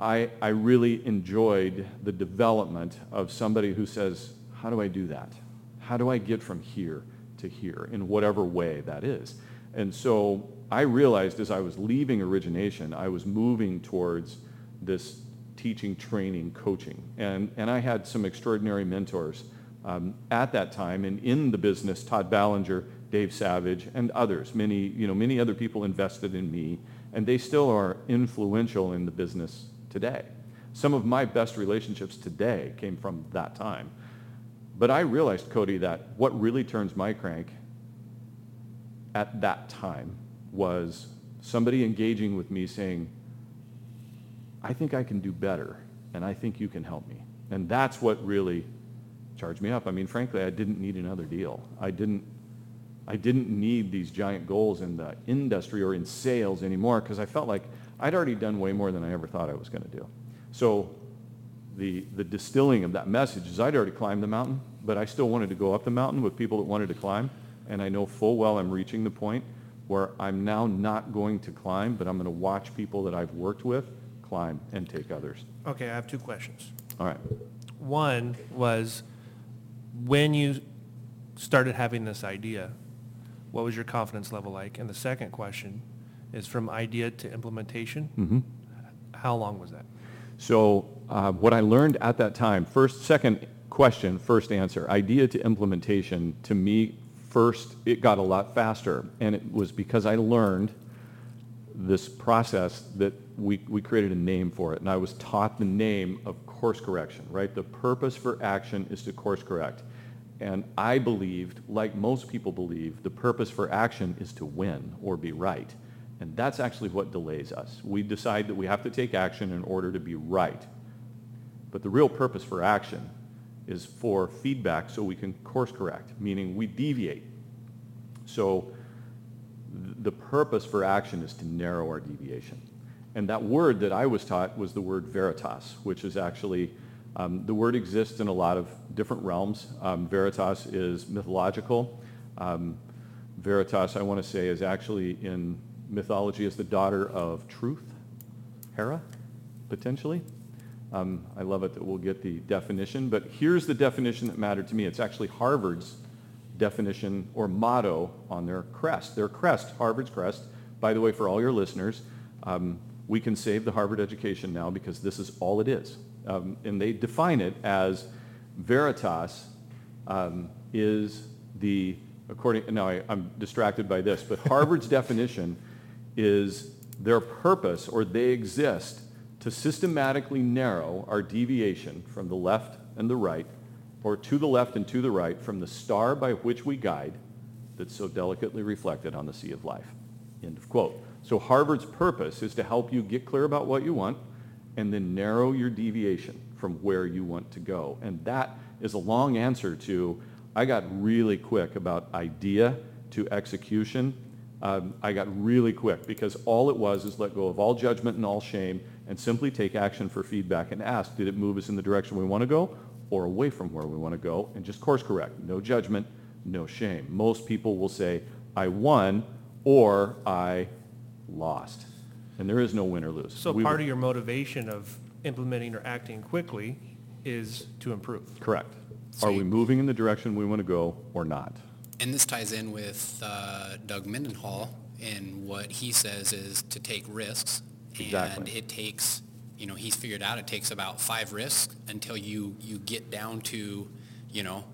Speaker 2: I, I really enjoyed the development of somebody who says, how do I do that? How do I get from here to here in whatever way that is? And so I realized as I was leaving origination, I was moving towards this teaching, training, coaching. And, and I had some extraordinary mentors um, at that time and in the business, Todd Ballinger, Dave Savage, and others. Many, you know, many other people invested in me, and they still are influential in the business today. Some of my best relationships today came from that time. But I realized, Cody, that what really turns my crank at that time was somebody engaging with me saying, I think I can do better, and I think you can help me. And that's what really charged me up. I mean, frankly, I didn't need another deal. I didn't, I didn't need these giant goals in the industry or in sales anymore because I felt like I'd already done way more than I ever thought I was going to do. So the, the distilling of that message is I'd already climbed the mountain, but I still wanted to go up the mountain with people that wanted to climb. and I know full well I'm reaching the point where I'm now not going to climb, but I'm going to watch people that I've worked with climb and take others.
Speaker 1: Okay, I have two questions.
Speaker 2: All right.
Speaker 1: One was when you started having this idea, what was your confidence level like? And the second question is from idea to implementation.
Speaker 2: Mm-hmm.
Speaker 1: How long was that?
Speaker 2: So uh, what I learned at that time, first, second question, first answer, idea to implementation, to me, first, it got a lot faster. And it was because I learned this process that we, we created a name for it. And I was taught the name of course correction, right? The purpose for action is to course correct. And I believed, like most people believe, the purpose for action is to win or be right. And that's actually what delays us. We decide that we have to take action in order to be right. But the real purpose for action is for feedback so we can course correct, meaning we deviate. So the purpose for action is to narrow our deviation. And that word that I was taught was the word veritas, which is actually, um, the word exists in a lot of different realms. Um, veritas is mythological. Um, veritas, I want to say, is actually in mythology as the daughter of truth, Hera, potentially. Um, I love it that we'll get the definition, but here's the definition that mattered to me. It's actually Harvard's definition or motto on their crest. Their crest, Harvard's crest, by the way, for all your listeners, um, we can save the Harvard education now because this is all it is. Um, and they define it as veritas um, is the, according, now I, I'm distracted by this, but Harvard's definition is their purpose or they exist to systematically narrow our deviation from the left and the right, or to the left and to the right from the star by which we guide that's so delicately reflected on the sea of life. End of quote. So Harvard's purpose is to help you get clear about what you want and then narrow your deviation from where you want to go. And that is a long answer to, I got really quick about idea to execution. Um, I got really quick because all it was is let go of all judgment and all shame and simply take action for feedback and ask, did it move us in the direction we want to go or away from where we want to go? And just course correct. No judgment, no shame. Most people will say, I won or I lost. And there is no win or lose.
Speaker 1: So
Speaker 2: We
Speaker 1: part of your motivation of implementing or acting quickly is to improve.
Speaker 2: Correct.
Speaker 3: So
Speaker 2: Are we moving in the direction we want to go or not?
Speaker 3: And this ties in with uh, Doug Mendenhall, and what he says is to take risks. And
Speaker 2: Exactly.
Speaker 3: it takes, you know, he's figured out it takes about five risks until you, you get down to, you know,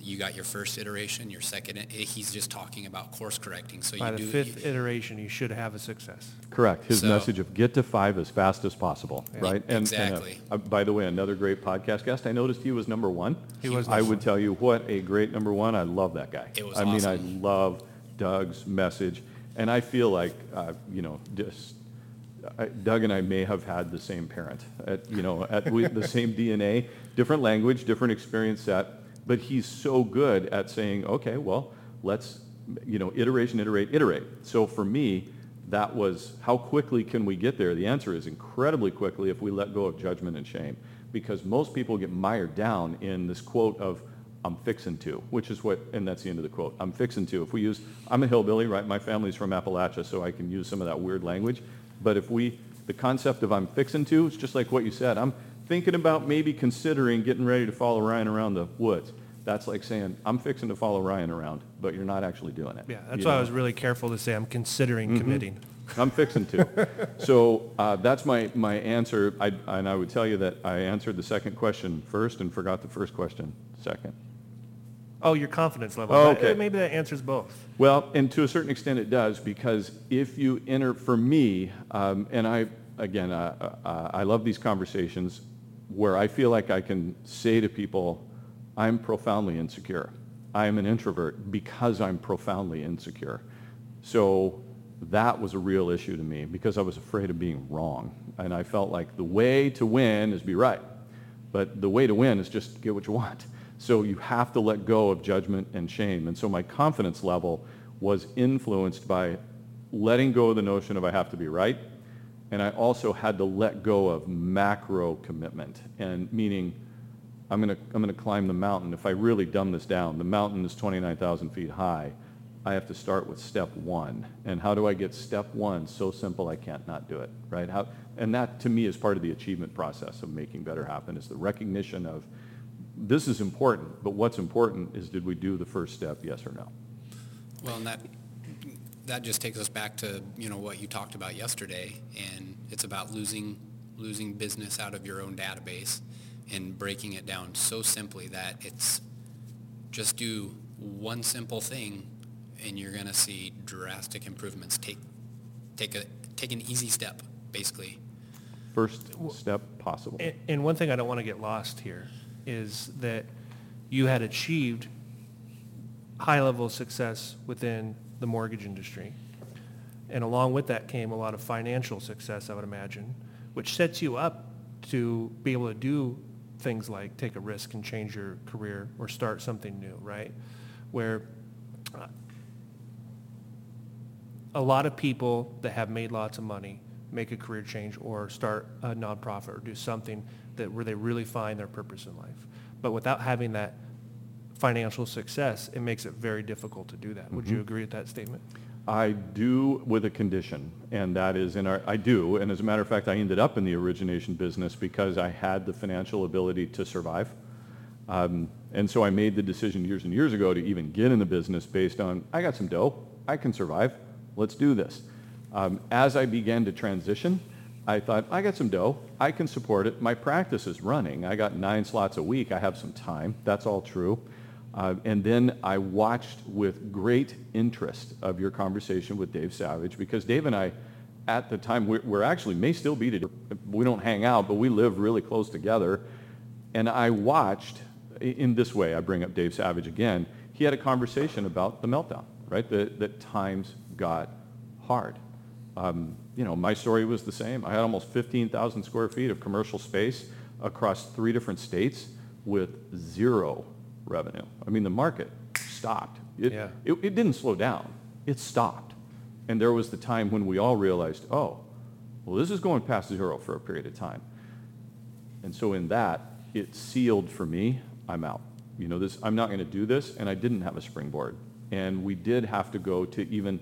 Speaker 3: you got your first iteration, your second, he's just talking about course correcting. So
Speaker 1: By
Speaker 3: you
Speaker 1: the
Speaker 3: do.
Speaker 1: fifth iteration, you should have a success.
Speaker 2: Correct. His
Speaker 3: So-
Speaker 2: message of get to five as fast as possible, right? And- and, uh,
Speaker 3: Exactly.
Speaker 2: uh, by the way, another great podcast guest. I noticed he was number one.
Speaker 1: He was
Speaker 2: I would
Speaker 1: one.
Speaker 2: tell you what a great number one. I love that guy.
Speaker 3: It was
Speaker 2: I mean, I love Doug's message, and I feel like uh, you know, just I, Doug and I may have had the same parent. At, you know, at we, the same DNA, different language, different experience set. But he's so good at saying, okay, well, let's, you know, iteration, iterate, iterate. So for me, that was how quickly can we get there? The answer is incredibly quickly if we let go of judgment and shame. Because most people get mired down in this quote of, I'm fixing to, which is what, and that's the end of the quote. I'm fixing to. If we use, I'm a hillbilly, right? My family's from Appalachia, so I can use some of that weird language. But if we, the concept of I'm fixing to, it's just like what you said. I'm thinking about maybe considering getting ready to follow Ryan around the woods. That's like saying, I'm fixing to follow Ryan around, but you're not actually doing it.
Speaker 1: Yeah, that's
Speaker 2: You
Speaker 1: why I was really careful to say I'm considering
Speaker 2: Mm-hmm.
Speaker 1: committing.
Speaker 2: I'm fixing to. So uh, that's my, my answer. I, and I would tell you that I answered the second question first and forgot the first question second.
Speaker 1: Oh, your confidence level.
Speaker 2: Oh, okay.
Speaker 1: Maybe that answers both.
Speaker 2: Well, and to a certain extent it does because if you enter, for me, um, and I, again, uh, uh, I love these conversations where I feel like I can say to people, I'm profoundly insecure. I am an introvert because I'm profoundly insecure. So that was a real issue to me because I was afraid of being wrong. And I felt like the way to win is be right. But the way to win is just get what you want. So you have to let go of judgment and shame. And so my confidence level was influenced by letting go of the notion of I have to be right. And I also had to let go of macro commitment and meaning I'm going to I'm going to climb the mountain. If I really dumb this down, the mountain is 29,000 feet high. I have to start with step one. And how do I get step one so simple I can't not do it, right? How, and that to me is part of the achievement process of making better happen is the recognition of this is important, but what's important is did we do the first step, yes or no?
Speaker 3: Well, and that, that just takes us back to, you know, what you talked about yesterday, and it's about losing, losing business out of your own database and breaking it down so simply that it's just do one simple thing and you're gonna see drastic improvements. Take, take a, take an easy step, basically.
Speaker 2: First step possible.
Speaker 1: And, and one thing I don't want to get lost here is that you had achieved high level of success within the mortgage industry. And along with that came a lot of financial success, I would imagine, which sets you up to be able to do things like take a risk and change your career or start something new, right? Where uh, a lot of people that have made lots of money make a career change or start a nonprofit or do something that where they really find their purpose in life. But without having that financial success, it makes it very difficult to do that. Would you agree with that statement?
Speaker 2: I do with a condition, and that is in our, I do, and as a matter of fact, I ended up in the origination business because I had the financial ability to survive. Um, and so I made the decision years and years ago to even get in the business based on, I got some dough, I can survive, let's do this. Um, as I began to transition, I thought, I got some dough, I can support it, my practice is running, I got nine slots a week, I have some time, that's all true. Uh, and then I watched with great interest of your conversation with Dave Savage because Dave and I, at the time, we're, we're actually may still be together. We don't hang out, but we live really close together. And I watched in this way. I bring up Dave Savage again. He had a conversation about the meltdown, right? That, that times got hard. Um, you know, my story was the same. I had almost 15,000 square feet of commercial space across three different states with zero revenue. I mean, the market stopped. It,
Speaker 1: Yeah.
Speaker 2: it, it didn't slow down. It stopped. And there was the time when we all realized, oh, well, this is going past zero for a period of time. And so in that, it sealed for me, I'm out. You know, this, I'm not going to do this, and I didn't have a springboard. And we did have to go to even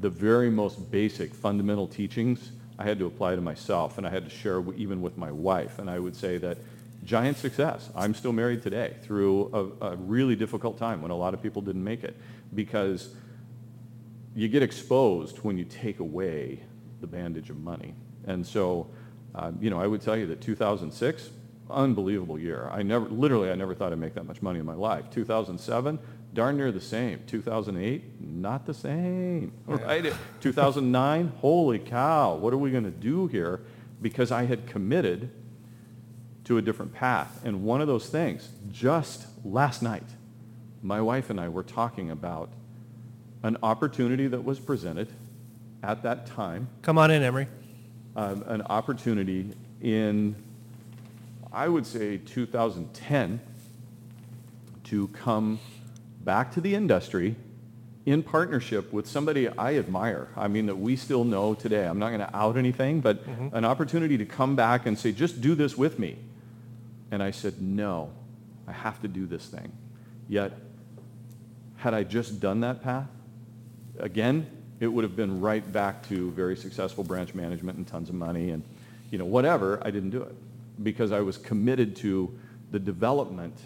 Speaker 2: the very most basic fundamental teachings I had to apply to myself, and I had to share even with my wife. And I would say that giant success. I'm still married today through a, a really difficult time when a lot of people didn't make it because you get exposed when you take away the bandage of money. And so, um, you know, I would tell you that 2006, unbelievable year. I never, literally, I never thought I'd make that much money in my life. 2007, darn near the same. 2008, not the same. Right? 2009, holy cow, what are we going to do here? Because I had committed to a different path. And one of those things, just last night, my wife and I were talking about an opportunity that was presented at that time,
Speaker 1: Come on in, Emery.
Speaker 2: um, an opportunity in, I would say, 2010 to come back to the industry in partnership with somebody I admire. I mean, that we still know today. I'm not going to out anything, but an opportunity to come back and say, just do this with me. And I said, no, I have to do this thing. Yet, had I just done that path, again, it would have been right back to very successful branch management and tons of money and, you know, whatever. I didn't do it because I was committed to the development,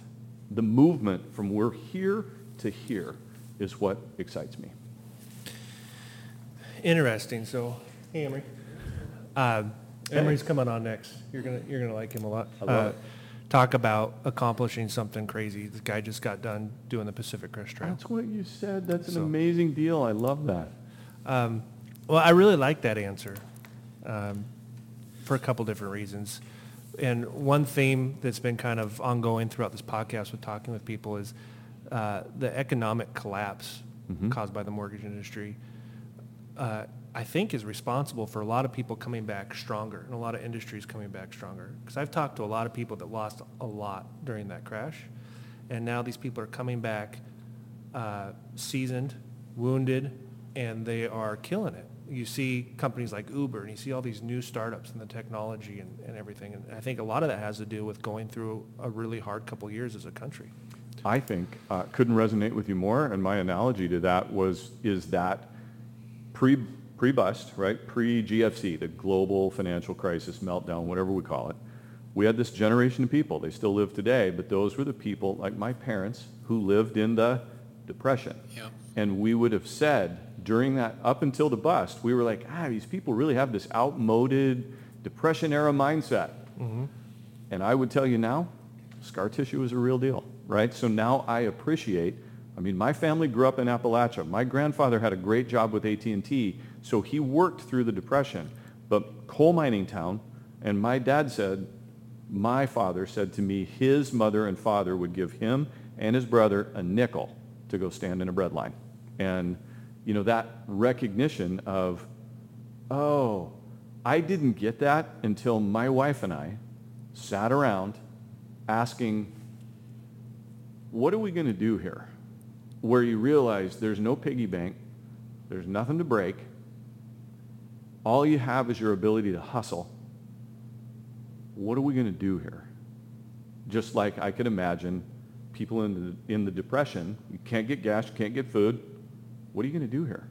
Speaker 2: the movement from we're here to here is what excites me.
Speaker 1: Interesting. So, hey, Emery. Uh, Emery's coming on next. You're gonna you're gonna like him a lot.
Speaker 2: I love
Speaker 1: Uh,
Speaker 2: it.
Speaker 1: Talk about accomplishing something crazy. The guy just got done doing the Pacific Crest Trail.
Speaker 2: That's what you said. That's an
Speaker 1: So-
Speaker 2: amazing deal. I love that.
Speaker 1: Um, well, I really like that answer um, for a couple different reasons. And one theme that's been kind of ongoing throughout this podcast with talking with people is uh, the economic collapse
Speaker 2: Mhm.
Speaker 1: caused by the mortgage industry. Uh, I think is responsible for a lot of people coming back stronger and a lot of industries coming back stronger. Because I've talked to a lot of people that lost a lot during that crash, and now these people are coming back uh, seasoned, wounded, and they are killing it. You see companies like Uber, and you see all these new startups in the technology and, and everything. And I think a lot of that has to do with going through a really hard couple years as a country.
Speaker 2: I think, uh, couldn't resonate with you more. And my analogy to that was, is that pre, pre-bust, right? Pre-GFC, the global financial crisis meltdown, whatever we call it. We had this generation of people. They still live today, but those were the people, like my parents, who lived in the Depression.
Speaker 3: Yep.
Speaker 2: And we would have said during that, up until the bust, we were like, ah, these people really have this outmoded Depression era mindset. And I would tell you now, scar tissue is a real deal, right? So now I appreciate, I mean, my family grew up in Appalachia. My grandfather had a great job with AT&T, so he worked through the Depression. But coal mining town, and my dad said, my father said to me, his mother and father would give him and his brother a nickel to go stand in a bread line. And, you know, that recognition of, oh, I didn't get that until my wife and I sat around asking, what are we going to do here? Where you realize there's no piggy bank, there's nothing to break, all you have is your ability to hustle. What are we going to do here? Just like I could imagine people in the, in the depression, you can't get gas, you can't get food. What are you going to do here?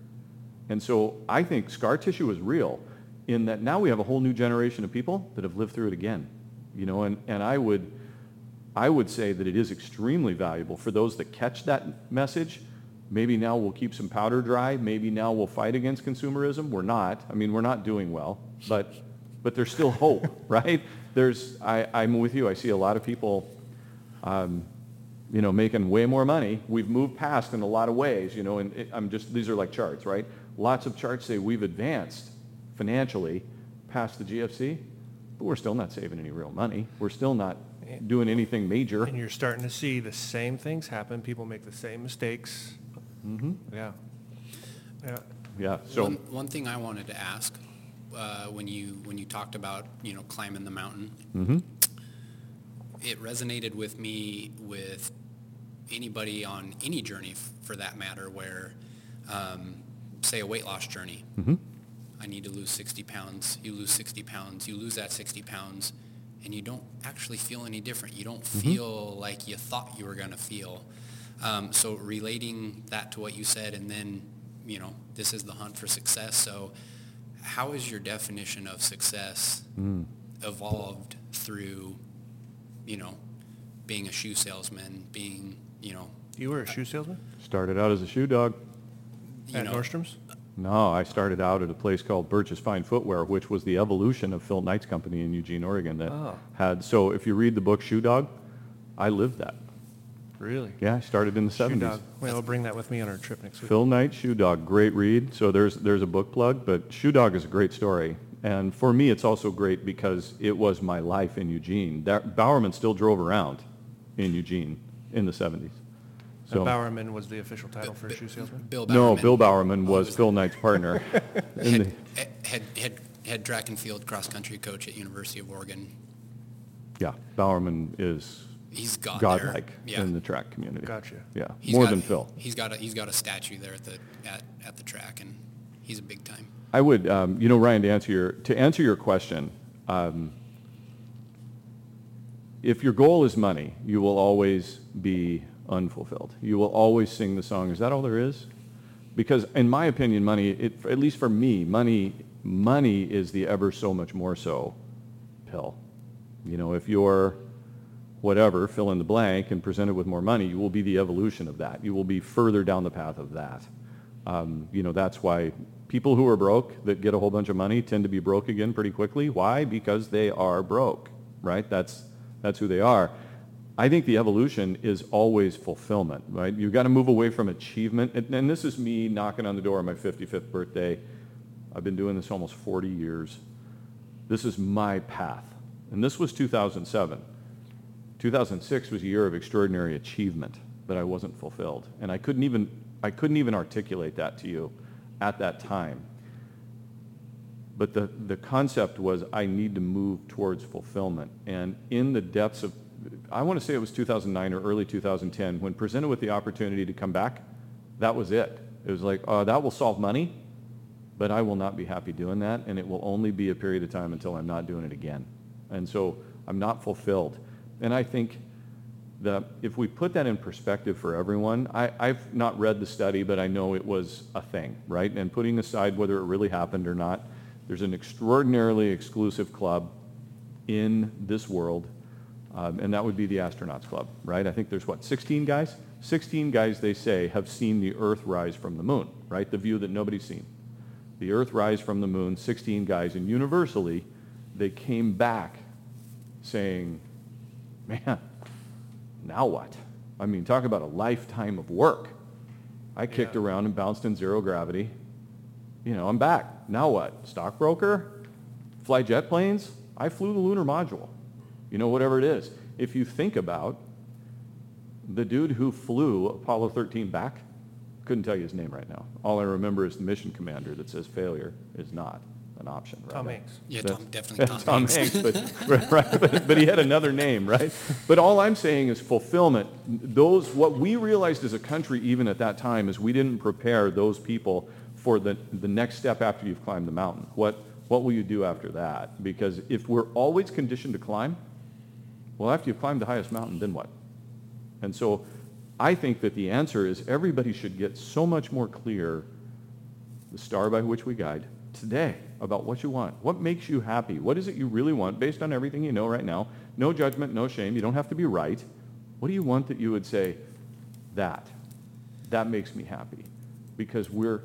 Speaker 2: And so I think scar tissue is real in that now we have a whole new generation of people that have lived through it again. You know, and, and I would I would say that it is extremely valuable for those that catch that message. Maybe now we'll keep some powder dry. Maybe now we'll fight against consumerism. We're not. I mean, we're not doing well, but but there's still hope, right? There's I, I'm with you. I see a lot of people um, you know, making way more money. We've moved past in a lot of ways, you know, and it, I'm just, these are like charts, right? Lots of charts say we've advanced financially past the GFC, but we're still not saving any real money. We're still not doing anything major.
Speaker 1: And you're starting to see the same things happen. People make the same mistakes. Mm-hmm. Yeah. Yeah.
Speaker 2: Yeah, so,
Speaker 3: One, one thing I wanted to ask, uh, when you, when you talked about, you know, climbing the mountain,
Speaker 2: mm-hmm,
Speaker 3: it resonated with me with anybody on any journey f- for that matter where, um, say a weight loss journey.
Speaker 2: mm-hmm,
Speaker 3: I need to lose 60 pounds. You lose 60 pounds. You lose that 60 pounds and you don't actually feel any different. You don't feel like you thought you were going to feel. Um, so relating that to what you said and then, you know, this is the hunt for success. So how has your definition of success evolved through, you know, being a shoe salesman, being, you know,
Speaker 1: You were a shoe salesman
Speaker 2: started out as a shoe dog.
Speaker 3: you
Speaker 1: at
Speaker 3: know,
Speaker 1: Nordstrom's?
Speaker 2: No, I started out at a place called Birch's Fine Footwear, which was the evolution of Phil Knight's company in Eugene, Oregon that
Speaker 1: Oh.
Speaker 2: had, so if you read the book Shoe Dog, I lived that.
Speaker 1: Really?
Speaker 2: Yeah, I started in the
Speaker 1: Shoe
Speaker 2: 70s.
Speaker 1: dog. Well, I'll bring that with me on our trip next week.
Speaker 2: Phil Knight, Shoe Dog, great read. So there's, there's a book plug, but Shoe Dog is a great story. And for me, it's also great because it was my life in Eugene. That, Bowerman still drove around in Eugene in the 70s.
Speaker 1: And Bowerman was the official title for a shoe salesman?
Speaker 3: Bill
Speaker 2: no,
Speaker 3: Bowerman
Speaker 2: Bill Bowerman was oh. Phil Knight's partner. in the,
Speaker 3: head, head, head, head track and field cross country coach at University of Oregon.
Speaker 2: yeah, Bowerman is
Speaker 3: He's got there.
Speaker 2: godlike
Speaker 3: Yeah.
Speaker 2: in the track community.
Speaker 1: Gotcha.
Speaker 2: Yeah,
Speaker 3: He's
Speaker 2: more
Speaker 3: got-
Speaker 2: than Phil.
Speaker 3: He's got a, he's got a statue there at the, at, at the track and he's a big time.
Speaker 2: I would, um, you know, Ryan, to answer your, to answer your question, um, if your goal is money, you will always be unfulfilled. You will always sing the song, is that all there is? Because in my opinion, money, it, at least for me, money, money is the ever so much more so pill. You know, if you're whatever, fill in the blank, and presented with more money, you will be the evolution of that. You will be further down the path of that. Um, you know, that's why people who are broke that get a whole bunch of money tend to be broke again pretty quickly. Why? Because they are broke, right? That's, that's who they are. I think the evolution is always fulfillment, right? You've got to move away from achievement. And, and this is me knocking on the door on my 55th birthday. I've been doing this almost 40 years. This is my path. And this was 2007. 2006 was a year of extraordinary achievement, but I wasn't fulfilled. And I couldn't even, I couldn't even articulate that to you at that time. But the, the concept was I need to move towards fulfillment. And in the depths of, I want to say it was 2009 or early 2010, when presented with the opportunity to come back, that was it. It was like, uh, that will solve money, but I will not be happy doing that, and it will only be a period of time until I'm not doing it again. And so I'm not fulfilled. And I think that if we put that in perspective for everyone, I, I've not read the study, but I know it was a thing, right? And putting aside whether it really happened or not, there's an extraordinarily exclusive club in this world, um, and that would be the Astronauts Club, right? I think there's, what, 16 guys? 16 guys, they say, have seen the Earth rise from the moon, right? The view that nobody's seen. The Earth rise from the moon, 16 guys, and universally, they came back saying, man, now what? I mean, talk about a lifetime of work. I kicked
Speaker 1: Yeah.
Speaker 2: around and bounced in zero gravity. You know, I'm back. Now what? Stockbroker? Fly jet planes? I flew the lunar module. You know, whatever it is. If you think about the dude who flew Apollo 13 back, couldn't tell you his name right now. All I remember is the mission commander that says failure is not an option. Right?
Speaker 1: Tom Hanks.
Speaker 3: Yeah,
Speaker 2: That's-
Speaker 3: Tom, definitely Tom,
Speaker 2: Tom
Speaker 3: Hanks.
Speaker 2: Hanks, but, right, but, but he had another name, right? But all I'm saying is fulfillment. Those, what we realized as a country even at that time is we didn't prepare those people for the, the next step after you've climbed the mountain. What, what will you do after that? Because if we're always conditioned to climb, well, after you've climbed the highest mountain, then what? And so I think that the answer is everybody should get so much more clear the star by which we guide today about what you want. What makes you happy? What is it you really want based on everything you know right now? No judgment, no shame. You don't have to be right. What do you want that you would say, that, that makes me happy? Because we're,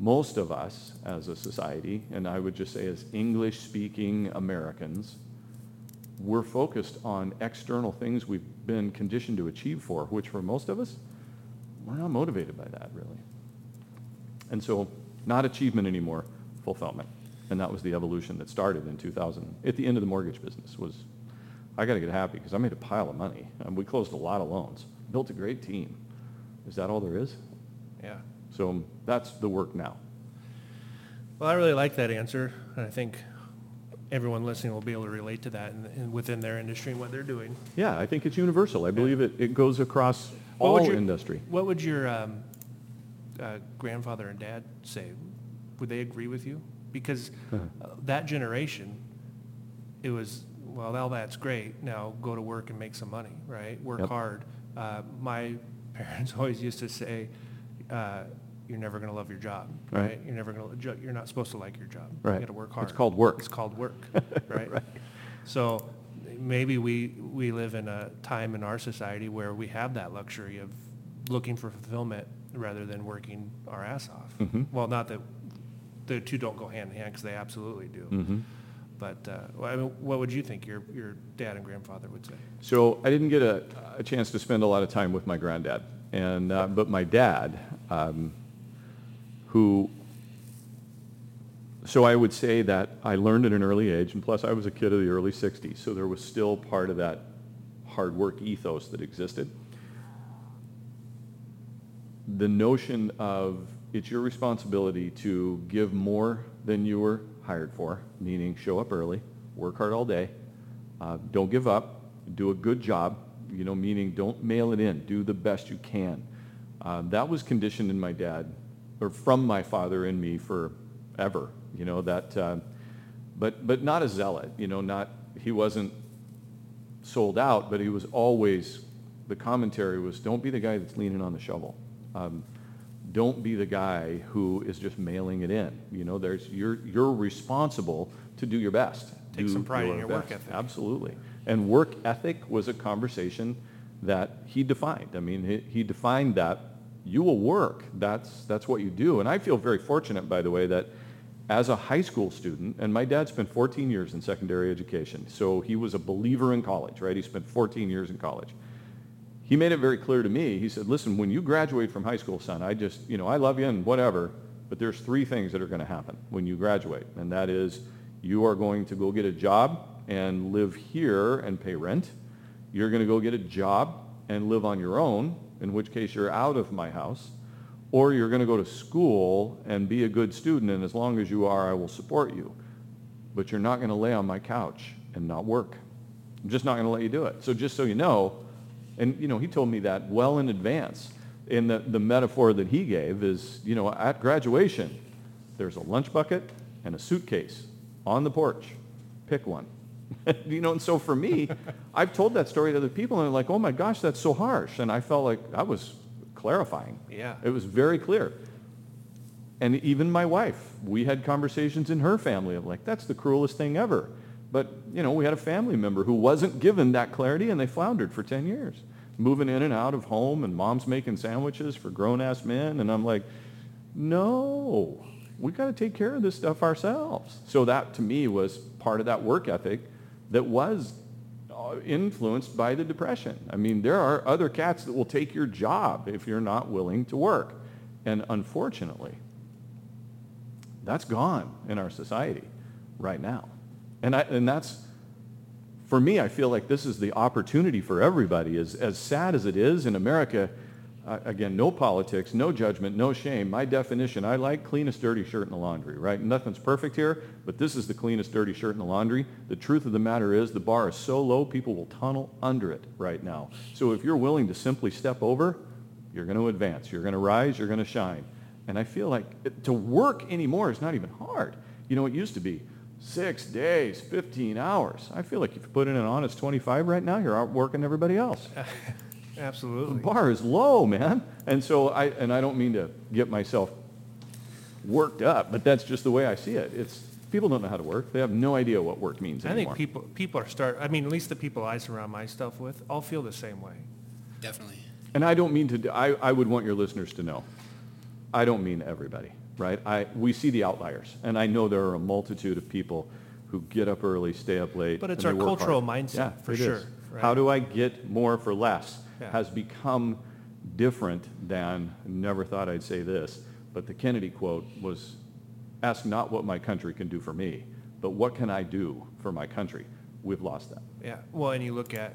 Speaker 2: most of us as a society, and I would just say as English-speaking Americans, we're focused on external things we've been conditioned to achieve for, which for most of us, we're not motivated by that really. And so not achievement anymore, fulfillment. And that was the evolution that started in 2000. At the end of the mortgage business was, I got to get happy because I made a pile of money. And we closed a lot of loans, built a great team. Is that all there is?
Speaker 1: Yeah.
Speaker 2: So that's the work now.
Speaker 1: Well, I really like that answer, and I think everyone listening will be able to relate to that in, in, within their industry and what they're doing.
Speaker 2: Yeah, I think it's universal. I believe it, it goes across
Speaker 1: What
Speaker 2: all
Speaker 1: your-
Speaker 2: industry.
Speaker 1: What would your um, uh, grandfather and dad say? Would they agree with you? Because uh, that generation, it was, well, all that's great. Now go to work and make some money, right? Work
Speaker 2: Yep.
Speaker 1: hard. Uh, my parents always used to say, uh, "You're never going to love your job,
Speaker 2: Right.
Speaker 1: right? You're never going to. You're not supposed to like your job.
Speaker 2: Right.
Speaker 1: You got to work hard.
Speaker 2: It's called work.
Speaker 1: It's called work, right? right? So maybe we, we live in a time in our society where we have that luxury of looking for fulfillment rather than working our ass off.
Speaker 2: Mhm.
Speaker 1: Well, not that the two don't go hand in hand, because they absolutely do.
Speaker 2: Mhm.
Speaker 1: But uh, well, I mean, what would you think your, your dad and grandfather would say?
Speaker 2: So I didn't get a, a chance to spend a lot of time with my granddad, and uh, but my dad, um, who. So I would say that I learned at an early age, and plus I was a kid of the early '60s, so there was still part of that hard work ethos that existed. The notion of it's your responsibility to give more than you were hired for, meaning show up early, work hard all day, uh, don't give up, do a good job, you know, meaning don't mail it in, do the best you can. Um, that was conditioned in my dad, or from my father and me forever, you know, that, uh, but, but not a zealot, you know, not, he wasn't sold out, but he was always, the commentary was, don't be the guy that's leaning on the shovel. Um, don't be the guy who is just mailing it in. You know, there's, you're, you're responsible to do your best.
Speaker 1: Take
Speaker 2: Do
Speaker 1: some pride in your work ethic.
Speaker 2: Absolutely. And work ethic was a conversation that he defined. I mean, he, he defined that you will work. That's, that's what you do. And I feel very fortunate, by the way, that as a high school student, and my dad spent 14 years in secondary education, so he was a believer in college, right? He spent 14 years in college. He made it very clear to me. He said, listen, when you graduate from high school, son, I just, you know, I love you and whatever, but there's three things that are going to happen when you graduate. And that is you are going to go get a job and live here and pay rent. You're going to go get a job and live on your own, in which case you're out of my house. Or you're going to go to school and be a good student, and as long as you are, I will support you. But you're not going to lay on my couch and not work. I'm just not going to let you do it. So just so you know, and you know, he told me that well in advance. And the, the metaphor that he gave is, you know, at graduation, there's a lunch bucket and a suitcase on the porch. Pick one. you know, and so for me, I've told that story to other people, and they're like, oh my gosh, that's so harsh. And I felt like that was clarifying.
Speaker 1: Yeah.
Speaker 2: It was very clear. And even my wife, we had conversations in her family of like, that's the cruelest thing ever. But, you know, we had a family member who wasn't given that clarity, and they floundered for 10 years, moving in and out of home, and mom's making sandwiches for grown-ass men. And I'm like, no, we got to take care of this stuff ourselves. So that, to me, was part of that work ethic that was uh, influenced by the depression. I mean, there are other cats that will take your job if you're not willing to work. And unfortunately, that's gone in our society right now. And, I, and that's, for me, I feel like this is the opportunity for everybody. As, as sad as it is in America, uh, again, no politics, no judgment, no shame. My definition, I like cleanest dirty shirt in the laundry, right? Nothing's perfect here, but this is the cleanest dirty shirt in the laundry. The truth of the matter is the bar is so low, people will tunnel under it right now. So if you're willing to simply step over, you're going to advance. You're going to rise. You're going to shine. And I feel like it, to work anymore is not even hard. You know, it used to be six days, 15 hours. I feel like if you put in an honest 25 right now, you're outworking everybody else.
Speaker 1: Absolutely.
Speaker 2: The bar is low, man. And so I, and I don't mean to get myself worked up, but that's just the way I see it. It's, people don't know how to work. They have no idea what work means
Speaker 1: I
Speaker 2: anymore.
Speaker 1: think people people are start. I mean, at least the people I surround myself with all feel the same way.
Speaker 3: Definitely.
Speaker 2: And I don't mean to, I, I would want your listeners to know, I don't mean everybody, right? I, we see the outliers, and I know there are a multitude of people who get up early, stay up late.
Speaker 1: But it's our cultural
Speaker 2: hard.
Speaker 1: mindset,
Speaker 2: Yeah,
Speaker 1: for sure, right?
Speaker 2: How do I get more for less
Speaker 1: Yeah.
Speaker 2: has become different than, never thought I'd say this, but the Kennedy quote was, ask not what my country can do for me, but what can I do for my country? We've lost that.
Speaker 1: Yeah. Well, and you look at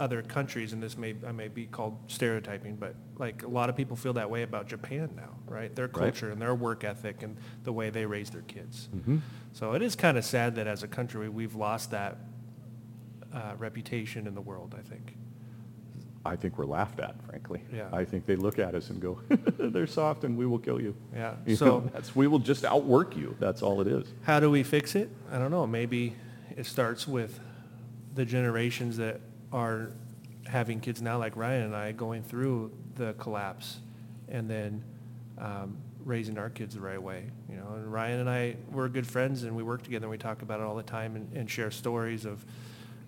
Speaker 1: other countries, and this may I may be called stereotyping, but like a lot of people feel that way about Japan now, right? Their
Speaker 2: Right.
Speaker 1: culture and their work ethic and the way they raise their kids.
Speaker 2: Mm-hmm.
Speaker 1: So it is kind of sad that as a country we've lost that uh, reputation in the world. I think.
Speaker 2: I think we're laughed at, frankly.
Speaker 1: Yeah.
Speaker 2: I think they look at us and go, they're soft and we will kill you.
Speaker 1: Yeah.
Speaker 2: You
Speaker 1: So-
Speaker 2: know, that's, we will just outwork you. That's all it is.
Speaker 1: How do we fix it? I don't know. Maybe it starts with the generations that are having kids now, like Ryan and I, going through the collapse and then um, raising our kids the right way. You know, and Ryan and I, we're good friends and we work together and we talk about it all the time and, and share stories of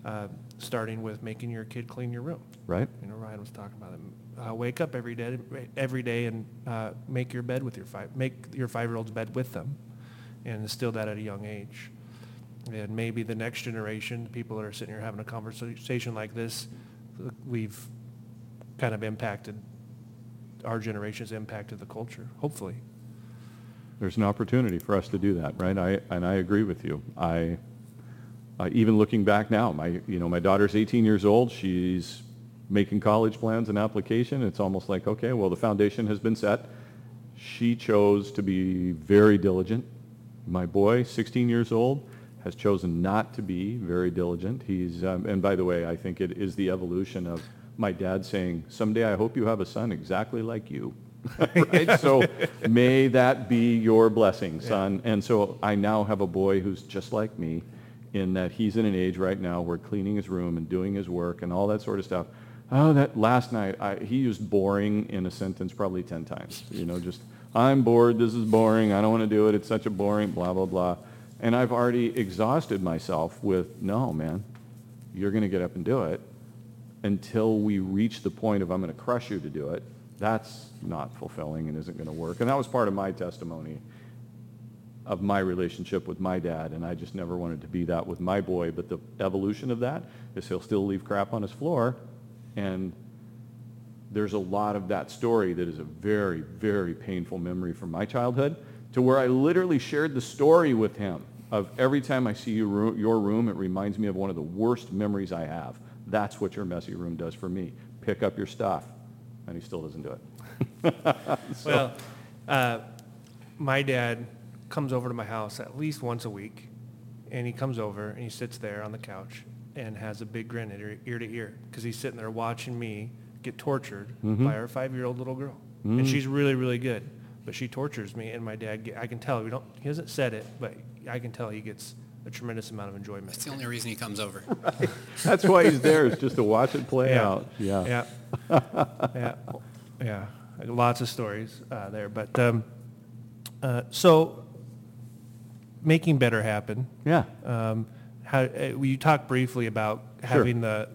Speaker 1: uh, starting with making your kid clean your room.
Speaker 2: Right?
Speaker 1: You know, Ryan was talking about it. Uh, wake up every day, every day, and uh, make your bed with your five, make your five-year-old's bed with them, and instill that at a young age. And maybe the next generation, people that are sitting here having a conversation like this, we've kind of impacted. Our generation's impacted the culture. Hopefully,
Speaker 2: There's an opportunity for us to do that, right? I, and I agree with you. I, even looking back now, my, you know, my daughter's 18 years old. She's making college plans and application. It's almost like, okay, well, the foundation has been set. She chose to be very diligent. My boy, 16 years old, has chosen not to be very diligent. He's, um, and by the way, I think it is the evolution of my dad saying, someday I hope you have a son exactly like you. right? So may that be your blessing, son. And so I now have a boy who's just like me in that he's in an age right now where cleaning his room and doing his work and all that sort of stuff. Oh, that last night, I, he used boring in a sentence probably 10 times. You know, just, I'm bored, this is boring, I don't want to do it, it's such a boring, blah, blah, blah. And I've already exhausted myself with, no, man, you're going to get up and do it until we reach the point of I'm going to crush you to do it. That's not fulfilling and isn't going to work. And that was part of my testimony of my relationship with my dad, and I just never wanted to be that with my boy. But the evolution of that is he'll still leave crap on his floor, and there's a lot of that story that is a very, very painful memory from my childhood to where I literally shared the story with him of every time I see your room, your room, it reminds me of one of the worst memories I have. That's what your messy room does for me. Pick up your stuff. And he still doesn't do it.
Speaker 1: Well, uh, my dad comes over to my house at least once a week, and he comes over and he sits there on the couch and has a big grin at ear, ear to ear because he's sitting there watching me get tortured by our five-year-old little girl, and she's really, really good, but she tortures me, and my dad, I can tell we don't, he hasn't said it, but I can tell he gets a tremendous amount of enjoyment.
Speaker 3: That's the only reason he comes over.
Speaker 2: That's why he's there, is just to watch it play
Speaker 1: Yeah.
Speaker 2: out. Yeah.
Speaker 1: Yeah, yeah, yeah. Lots of stories uh, there, but um, uh, so making better happen.
Speaker 2: Yeah.
Speaker 1: Um, how uh, you talked briefly about having the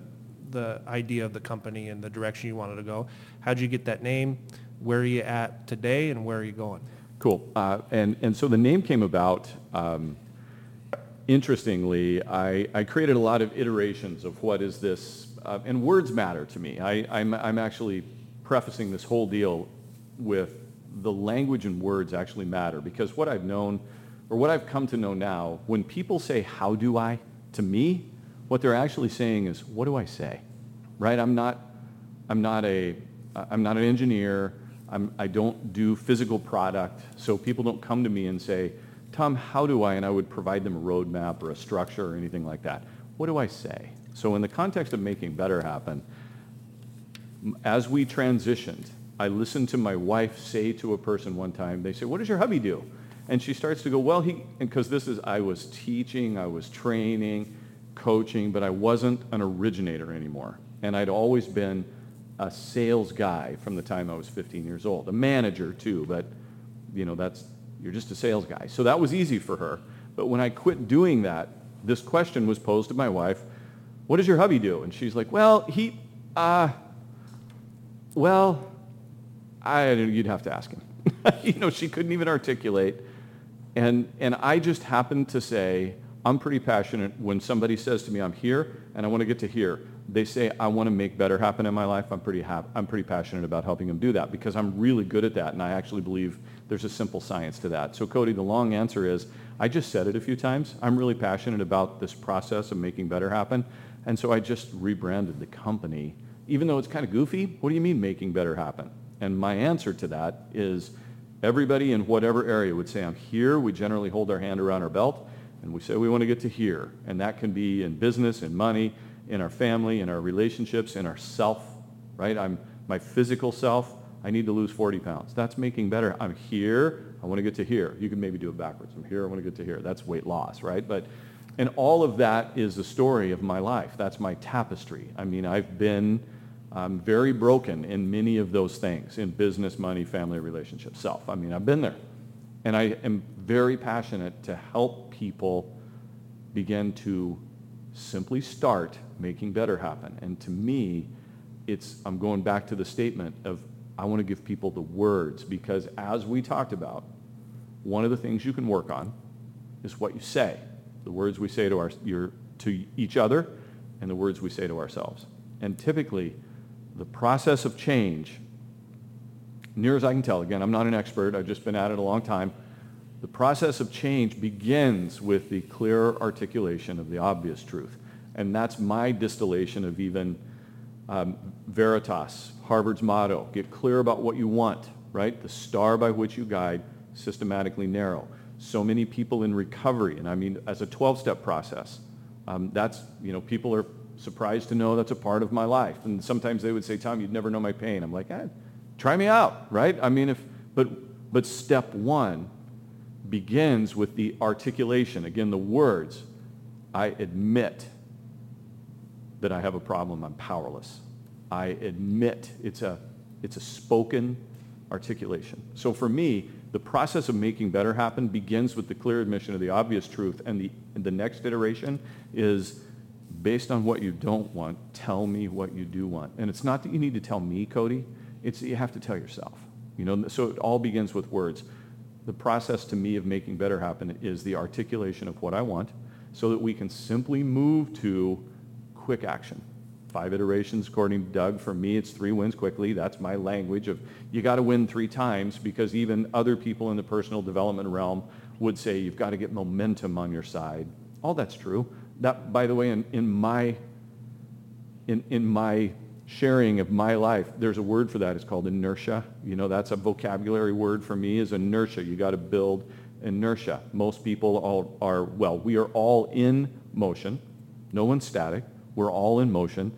Speaker 1: the idea of the company and the direction you wanted to go. How did you get that name? Where are you at today, and where are you going?
Speaker 2: Cool. Uh, and, and so the name came about, um, interestingly, I, I created a lot of iterations of what is this, uh, and words matter to me. I, I'm, I'm actually prefacing this whole deal with the language and words actually matter because what I've known, or what I've come to know now, when people say, how do I, to me, what they're actually saying is, what do I say? Right? I'm not, I'm not a, I'm not an engineer. I'm, I don't do physical product, so people don't come to me and say, Tom, how do I? And I would provide them a roadmap or a structure or anything like that. What do I say? So in the context of making better happen, as we transitioned, I listened to my wife say to a person one time, they say, what does your hubby do? And she starts to go, well, he, because this is, I was teaching, I was training, coaching, but I wasn't an originator anymore. And I'd always been a sales guy from the time I was 15 years old, a manager too, but you know, that's, you're just a sales guy. So that was easy for her. But when I quit doing that, this question was posed to my wife, what does your hubby do? And she's like, well, he, uh, well, I, you'd have to ask him. you know, she couldn't even articulate. And, and I just happened to say, I'm pretty passionate when somebody says to me, I'm here and I want to get to here. They say, I want to make better happen in my life. I'm pretty, hap- I'm pretty passionate about helping them do that because I'm really good at that. And I actually believe there's a simple science to that. So Cody, the long answer is, I just said it a few times. I'm really passionate about this process of making better happen. And so I just rebranded the company. Even though it's kind of goofy, what do you mean making better happen? And my answer to that is everybody in whatever area would say, I'm here. We generally hold our hand around our belt and we say we want to get to here. And that can be in business, in money, in our family, in our relationships, in our self, right? I'm my physical self. I need to lose 40 pounds. That's making better. I'm here. I want to get to here. You can maybe do it backwards. I'm here. I want to get to here. That's weight loss, right? But, and all of that is the story of my life. That's my tapestry. I mean, I've been um, very broken in many of those things, in business, money, family, relationships, self. I mean, I've been there. And I am very passionate to help people begin to simply start making better happen. And to me, it's, I'm going back to the statement of I want to give people the words because as we talked about, one of the things you can work on is what you say, the words we say to, our, your, to each other and the words we say to ourselves. And typically, the process of change, near as I can tell, again, I'm not an expert, I've just been at it a long time, the process of change begins with the clear articulation of the obvious truth. And that's my distillation of even um, Veritas, Harvard's motto. Get clear about what you want, right? The star by which you guide, systematically narrow. So many people in recovery, and I mean as a 12-step process, um, that's, you know, people are surprised to know that's a part of my life. And sometimes they would say, Tom, you'd never know my pain. I'm like, eh, try me out, right? I mean, if, but, but step one begins with the articulation. Again, the words, I admit that I have a problem. I'm powerless. I admit it's a, it's a spoken articulation. So for me, the process of making better happen begins with the clear admission of the obvious truth. And the, and the next iteration is based on what you don't want, tell me what you do want. And it's not that you need to tell me, Cody. It's that you have to tell yourself. You know, so it all begins with words. The process to me of making better happen is the articulation of what I want so that we can simply move to quick action. Five iterations, according to Doug. For me, it's three wins quickly. That's my language of you got to win three times because even other people in the personal development realm would say you've got to get momentum on your side. All that's true. That, by the way, in, in my in, in my sharing of my life, there's a word for that. It's called inertia. You know, that's a vocabulary word for me is inertia. You got to build inertia. Most people all are, well, we are all in motion. No one's static. We're all in motion.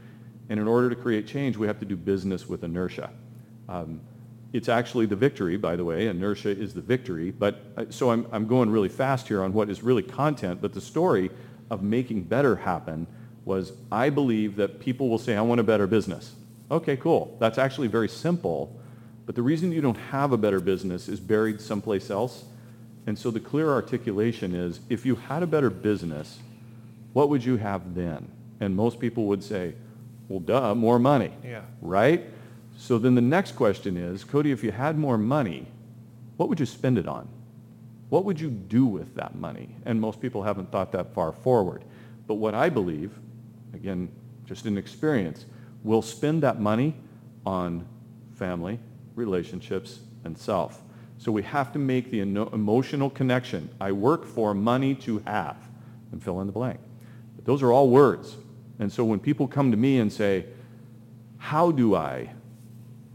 Speaker 2: And in order to create change, we have to do business with inertia. Um, it's actually the victory, by the way. Inertia is the victory. But uh, so I'm, I'm going really fast here on what is really content. But the story of making better happen was I believe that people will say, I want a better business. Okay, cool. That's actually very simple. But the reason you don't have a better business is buried someplace else. And so the clear articulation is, if you had a better business, what would you have then? And most people would say, well, duh, more money.
Speaker 1: Yeah.
Speaker 2: Right? So then the next question is, Cody, if you had more money, what would you spend it on? What would you do with that money? And most people haven't thought that far forward. But what I believe, again, just in experience, we'll spend that money on family, relationships, and self. So we have to make the eno- emotional connection. I work for money to have, and fill in the blank. But those are all words. And so when people come to me and say, how do I?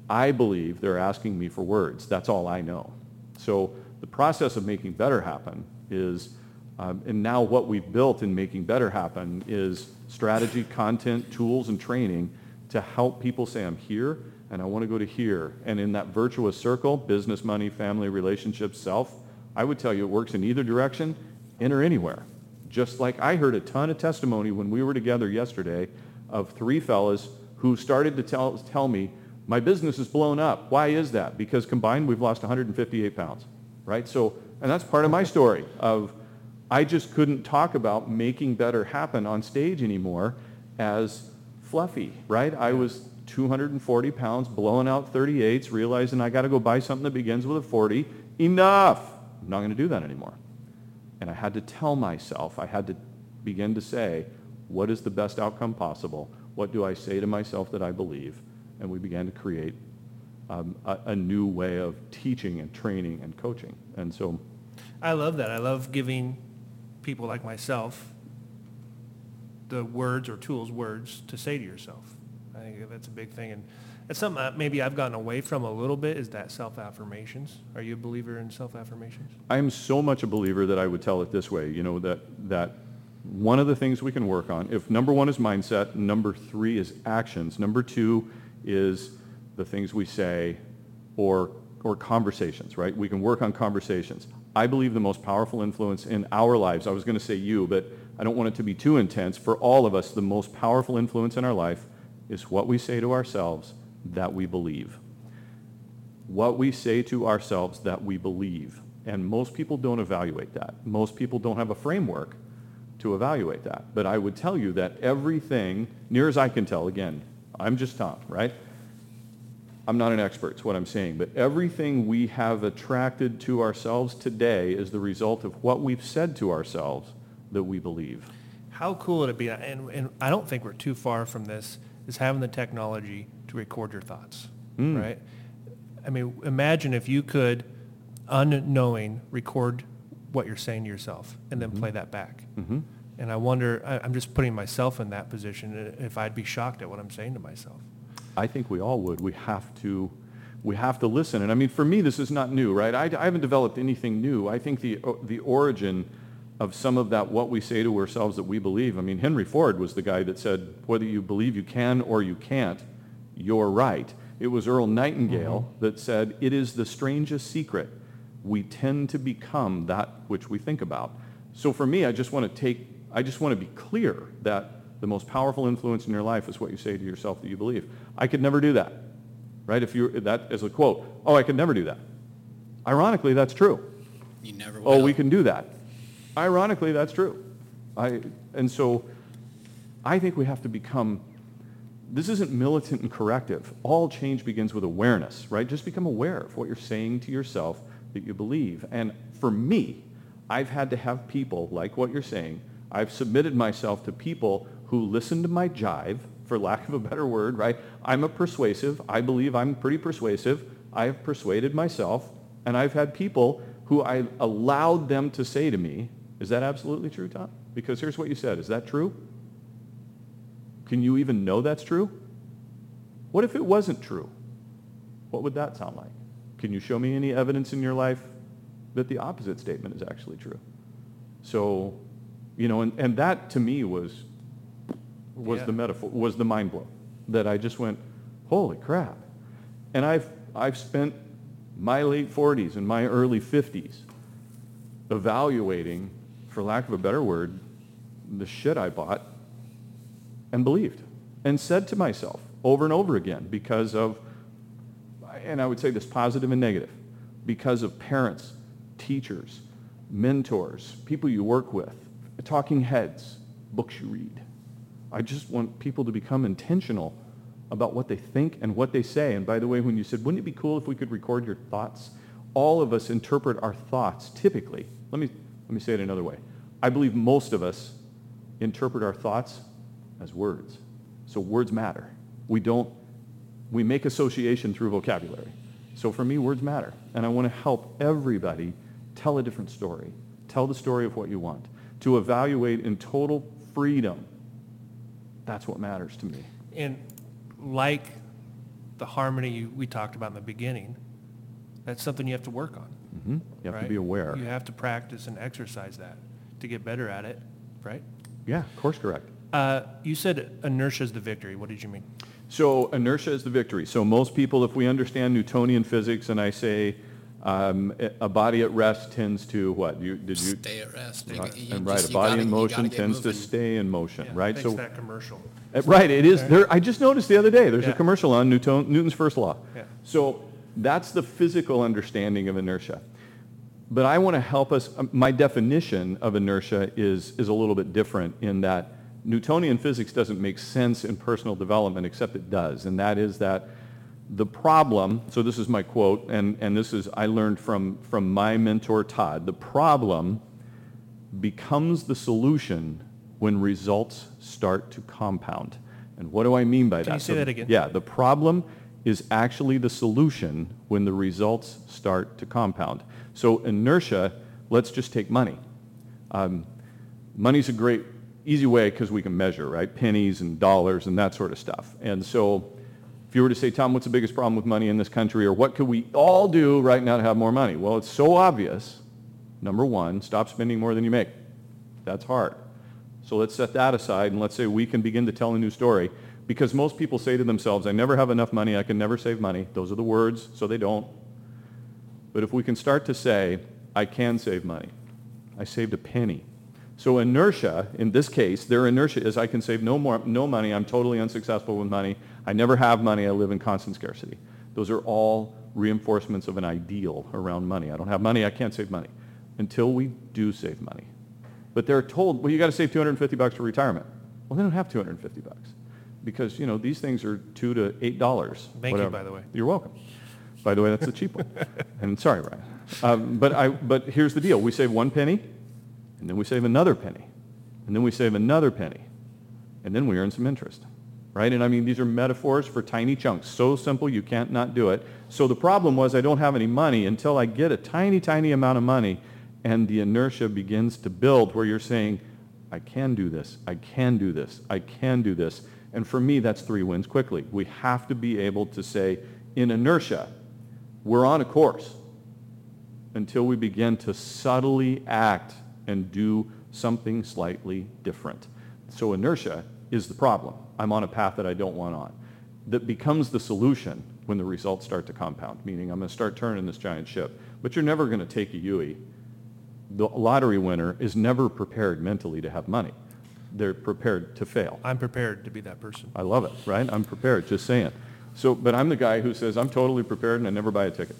Speaker 2: I believe they're asking me for words. That's all I know. So the process of making better happen is, um, and now what we've built in making better happen is strategy, content, tools, and training to help people say, I'm here and I want to go to here. And in that virtuous circle, business, money, family, relationships, self, I would tell you it works in either direction, in or anywhere. Just like I heard a ton of testimony when we were together yesterday of three fellas who started to tell, tell me, my business is blown up. Why is that? Because combined we've lost 158 pounds, right? So, and that's part of my story of I just couldn't talk about making better happen on stage anymore as fluffy, right? I was 240 pounds, blowing out 38s, realizing I got to go buy something that begins with a 40. Enough. I'm not going to do that anymore. And I had to tell myself, I had to begin to say, what is the best outcome possible? What do I say to myself that I believe? And we began to create um, a, a new way of teaching and training and coaching. And so
Speaker 1: I love that. I love giving people like myself the words or tools, words to say to yourself. I think that's a big thing. And it's something that maybe I've gotten away from a little bit is that self-affirmations. Are you a believer in self-affirmations?
Speaker 2: I'm so much a believer that I would tell it this way, you know, that, that one of the things we can work on, if number one is mindset, number three is actions, number two is the things we say or, or conversations, right? We can work on conversations. I believe the most powerful influence in our lives, I was going to say you, but I don't want it to be too intense. For all of us, the most powerful influence in our life is what we say to ourselves that we believe. What we say to ourselves that we believe. And most people don't evaluate that. Most people don't have a framework to evaluate that. But I would tell you that everything, near as I can tell, again, I'm just Tom, right? I'm not an expert, it's what I'm saying, but everything we have attracted to ourselves today is the result of what we've said to ourselves that we believe.
Speaker 1: How cool would it be? And, and I don't think we're too far from this, is having the technology to record your thoughts,
Speaker 2: Mm.
Speaker 1: right? I mean, imagine if you could, unknowing, record what you're saying to yourself and then play that back.
Speaker 2: Mhm.
Speaker 1: And I wonder, I, I'm just putting myself in that position, uh, if I'd be shocked at what I'm saying to myself.
Speaker 2: I think we all would. We have to, we have to listen. And I mean, for me, this is not new, right? I, I haven't developed anything new. I think the, the origin of some of that, what we say to ourselves that we believe. I mean, Henry Ford was the guy that said, whether you believe you can or you can't, you're right. It was Earl Nightingale mm-hmm. that said, it is the strangest secret. We tend to become that which we think about. So for me, I just want to take, I just want to be clear that the most powerful influence in your life is what you say to yourself that you believe. I could never do that, right? If you that is a quote, oh, I could never do that. Ironically, that's true.
Speaker 3: You never oh, will.
Speaker 2: Oh, we can do that. Ironically, that's true. I, and so I think we have to become, this isn't militant and corrective. All change begins with awareness, right? Just become aware of what you're saying to yourself that you believe. And for me, I've had to have people, like what you're saying, I've submitted myself to people who listen to my jive, for lack of a better word, right? I'm a persuasive. I believe I'm pretty persuasive. I've persuaded myself. And I've had people who I allowed them to say to me, is that absolutely true, Tom? Because here's what you said. Is that true? Can you even know that's true? What if it wasn't true? What would that sound like? Can you show me any evidence in your life that the opposite statement is actually true? So, you know, and, and that to me was was
Speaker 1: Yeah.
Speaker 2: the metaphor, was the mind blow that I just went, holy crap. And I've, I've spent my late 40s and my early 50s evaluating, for lack of a better word, the shit I bought and believed and said to myself over and over again because of, and I would say this positive and negative, because of parents, teachers, mentors, people you work with, talking heads, books you read. I just want people to become intentional about what they think and what they say. And by the way, when you said, wouldn't it be cool if we could record your thoughts? All of us interpret our thoughts typically. Let me, let me say it another way. I believe most of us interpret our thoughts as words. So words matter. We don't, we make association through vocabulary. So for me, words matter. And I want to help everybody tell a different story. Tell the story of what you want. To evaluate in total freedom. That's what matters to me.
Speaker 1: And like the harmony we talked about in the beginning, that's something you have to work on.
Speaker 2: Mm-hmm. You have
Speaker 1: right?
Speaker 2: to be aware.
Speaker 1: You have to practice and exercise that to get better at it, right?
Speaker 2: Yeah, of course correct.
Speaker 1: Uh, you said inertia is the victory. What did you mean?
Speaker 2: So inertia is the victory. So most people, if we understand Newtonian physics, and I say um, a body at rest tends to what? You, did you?
Speaker 3: Stay at rest.
Speaker 2: Right,
Speaker 3: You
Speaker 2: and
Speaker 3: just-
Speaker 2: right, a body
Speaker 3: gotta-
Speaker 2: in motion
Speaker 3: gotta get
Speaker 2: tends to stay in motion,
Speaker 1: Yeah,
Speaker 2: right? So,
Speaker 1: that commercial.
Speaker 2: uh, right, it is.
Speaker 1: Okay.
Speaker 2: There, I just noticed the other day. There's a commercial on Newton, Newton's first law.
Speaker 1: Yeah.
Speaker 2: So that's the physical understanding of inertia. But I want to help us. um, My definition of inertia is is a little bit different in that Newtonian physics doesn't make sense in personal development, except it does, and that is that the problem. So this is my quote, and and this is I learned from from my mentor Todd. The problem becomes the solution when results start to compound. And what do I mean by that?
Speaker 1: Can you say
Speaker 2: So-
Speaker 1: that again?
Speaker 2: Yeah, the problem is actually the solution when the results start to compound. So inertia, let's just take money. Um, money's a great, easy way because we can measure, right? Pennies and dollars and that sort of stuff. And so if you were to say, Tom, what's the biggest problem with money in this country, or what could we all do right now to have more money? Well, it's so obvious. Number one, stop spending more than you make. That's hard. So let's set that aside and let's say we can begin to tell a new story. Because most people say to themselves, I never have enough money, I can never save money. Those are the words, so they don't. But if we can start to say, I can save money. I saved a penny. So inertia, in this case, their inertia is I can save no more, no money, I'm totally unsuccessful with money, I never have money, I live in constant scarcity. Those are all reinforcements of an ideal around money. I don't have money, I can't save money. Until we do save money. But they're told, well, you got to save 250 bucks for retirement. Well, they don't have 250 bucks because, you know, these things are 2 to $8.
Speaker 1: Thank you, by the way.
Speaker 2: You're welcome. By the way, that's the cheap one. And sorry, Ryan. Um, but, I, but here's the deal. We save one penny, and then we save another penny, and then we save another penny, and then we earn some interest. Right? And I mean, these are metaphors for tiny chunks. So simple, you can't not do it. So the problem was I don't have any money until I get a tiny, tiny amount of money, and the inertia begins to build where you're saying, I can do this, I can do this, I can do this. And for me, that's three wins quickly. We have to be able to say, in inertia, we're on a course until we begin to subtly act and do something slightly different. So inertia is the problem. I'm on a path that I don't want on. That becomes the solution when the results start to compound, meaning I'm going to start turning this giant ship. But you're never going to take a Yui. The lottery winner is never prepared mentally to have money. They're prepared to fail.
Speaker 1: I'm prepared to be that person.
Speaker 2: I love it, right? I'm prepared, just saying. So, but I'm the guy who says, I'm totally prepared and I never buy a ticket.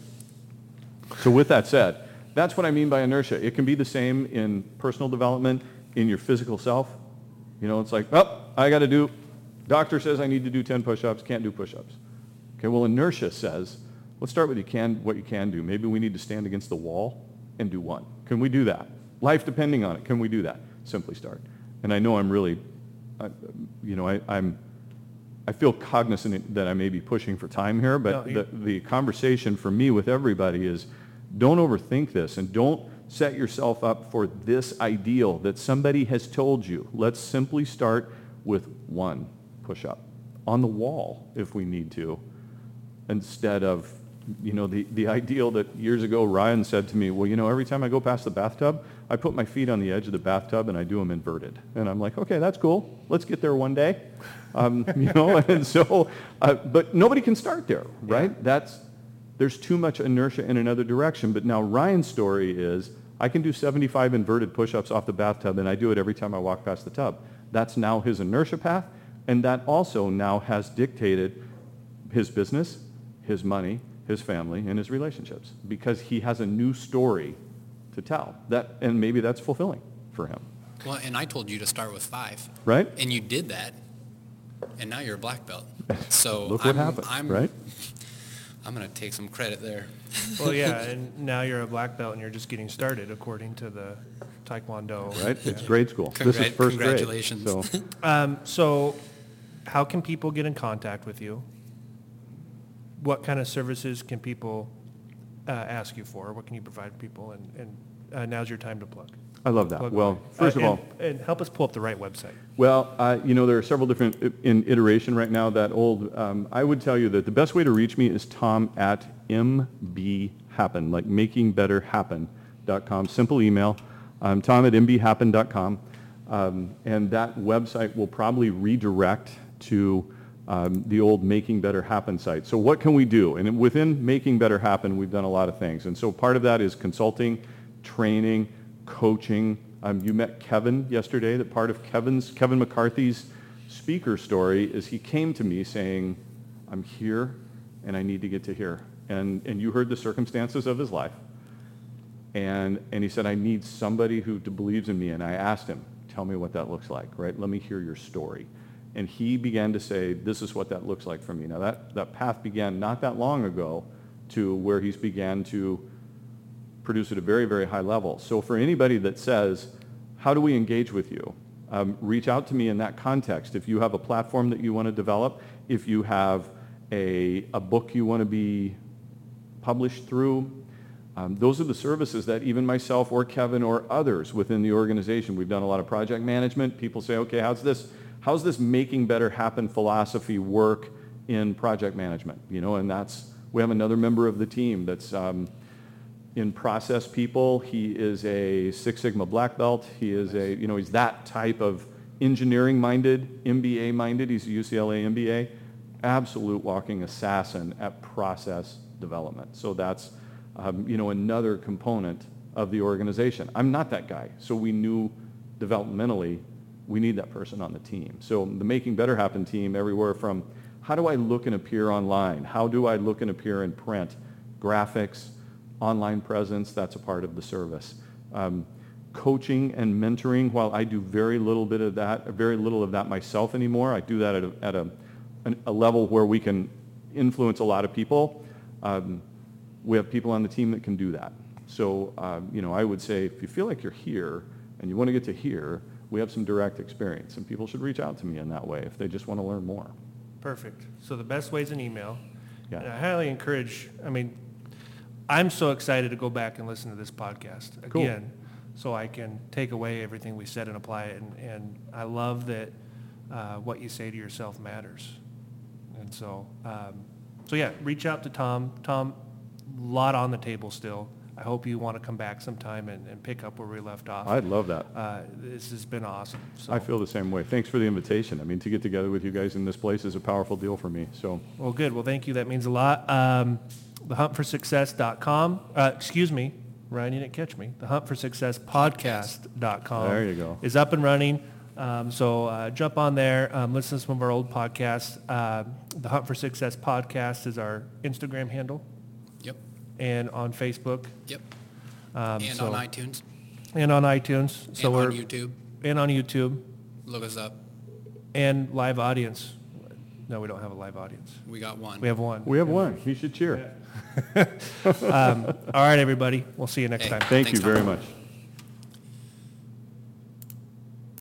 Speaker 2: So with that said, that's what I mean by inertia. It can be the same in personal development, in your physical self. You know, it's like, oh, I got to do, doctor says I need to do 10 push-ups, can't do push-ups. Okay, well, inertia says, let's start with you can, what you can do. Maybe we need to stand against the wall and do one. Can we do that? Life depending on it, can we do that? Simply start. And I know I'm really, I, you know, I, I'm, I feel cognizant that I may be pushing for time here, but
Speaker 1: No, you-
Speaker 2: the, the conversation for me with everybody is don't overthink this and don't set yourself up for this ideal that somebody has told you. Let's simply start with one push-up on the wall if we need to instead of, you know, the, the ideal that years ago Ryan said to me, well, you know, every time I go past the bathtub, I put my feet on the edge of the bathtub and I do them inverted. And I'm like, okay, that's cool. Let's get there one day. Um, you know, and so, uh, but nobody can start there, right? That's, there's too much inertia in another direction. But now Ryan's story is, I can do 75 inverted push-ups off the bathtub, and I do it every time I walk past the tub. That's now his inertia path, and that also now has dictated his business, his money, his family, and his relationships because he has a new story to tell. That, and maybe that's fulfilling for him,
Speaker 3: Well, and I told you to start with five,
Speaker 2: right?
Speaker 3: and you did that, and now you're a black belt. So
Speaker 2: Look what
Speaker 3: I'm,
Speaker 2: happened,
Speaker 3: I'm,
Speaker 2: right?
Speaker 3: I'm going to take some credit there.
Speaker 1: Well, yeah, and now you're a black belt and you're just getting started according to the Taekwondo.
Speaker 2: Right? It's grade school. This is
Speaker 3: Congrat-
Speaker 2: first grade.
Speaker 3: congratulations.
Speaker 2: So,
Speaker 1: Um, so how can people get in contact with you? What kind of services can people uh, ask you for? What can you provide people? And, and uh, now's your time to plug.
Speaker 2: I love that.
Speaker 1: Plug
Speaker 2: Well,
Speaker 1: away.
Speaker 2: first
Speaker 1: Uh,
Speaker 2: of all,
Speaker 1: and- And help us pull up the right website.
Speaker 2: Well, uh, you know, there are several different i- in iteration right now. That old, um, I would tell you that the best way to reach me is tom at mbhappen, like makingbetterhappen.com. Simple email. Um, tom at mbhappen.com. Um, and that website will probably redirect to um, the old Making Better Happen site. So what can we do? And within Making Better Happen, we've done a lot of things. And so part of that is consulting, training, coaching. Um, you met Kevin yesterday. That part of Kevin's Kevin McCarthy's speaker story is he came to me saying, "I'm here, and I need to get to here." And and you heard the circumstances of his life. And and he said, "I need somebody who believes in me." And I asked him, "Tell me what that looks like, right? Let me hear your story." And he began to say, "This is what that looks like for me." Now that that path began not that long ago, to where he's began to produce at a very, very high level. So for anybody that says, how do we engage with you? Um, reach out to me in that context. If you have a platform that you want to develop, if you have a, a book you want to be published through, um, those are the services that even myself or Kevin or others within the organization, we've done a lot of project management. People say, okay, how's this, how's this making better happen philosophy work in project management? You know, and that's, we have another member of the team that's, um, in process people. He is a Six Sigma black belt. He is a, you know, he's that type of engineering minded, MBA minded. He's a UCLA MBA. Absolute walking assassin at process development. So that's, um, you know, another component of the organization. I'm not that guy. So we knew developmentally we need that person on the team. So the Making Better Happen team everywhere from how do I look and appear online? How do I look and appear in print? Graphics, online presence, that's a part of the service. Um, coaching and mentoring, while I do very little bit of that, very little of that myself anymore, I do that at a, at a, an- a level where we can influence a lot of people. Um, we have people on the team that can do that. So, um, you know, I would say if you feel like you're here and you want to get to here, we have some direct experience, and people should reach out to me in that way if they just want to learn more.
Speaker 1: Perfect. So the best way is an email.
Speaker 2: Yeah.
Speaker 1: And I highly encourage, I mean, I'm so excited to go back and listen to this podcast
Speaker 2: Cool.
Speaker 1: again, so I can take away everything we said and apply it. And, and I love that uh, what you say to yourself matters. And so, um, so yeah, reach out to Tom. Tom, lot on the table still. I hope you want to come back sometime and, and pick up where we left off.
Speaker 2: I'd love that.
Speaker 1: Uh, this has been awesome. So,
Speaker 2: I feel the same way. Thanks for the invitation. I mean, to get together with you guys in this place is a powerful deal for me. So,
Speaker 1: Well, good. Well, thank you. That means a lot. Um, thehuntforsuccess.com. Uh, excuse me, Ryan, you didn't catch me. The Hunt for Success podcast.com.
Speaker 2: There you go.
Speaker 1: Is up and running. Um, so uh, jump on there, um, listen to some of our old podcasts. Uh, the Hunt for Success podcast is our Instagram handle
Speaker 3: Yep,
Speaker 1: and on Facebook
Speaker 3: yep.
Speaker 1: Um,
Speaker 3: and
Speaker 1: so-
Speaker 3: on iTunes,
Speaker 1: and on iTunes. So
Speaker 3: and
Speaker 1: we're
Speaker 3: on YouTube.
Speaker 1: and on YouTube
Speaker 3: Look us up.
Speaker 1: and live audience. No, we don't have a live audience.
Speaker 3: We got one.
Speaker 1: We have one.
Speaker 2: we have one. You should cheer.
Speaker 1: Um, all right, everybody. We'll see you next
Speaker 3: Hey.
Speaker 1: time.
Speaker 2: Thank
Speaker 3: Thanks,
Speaker 2: you
Speaker 3: Tom.
Speaker 2: very much.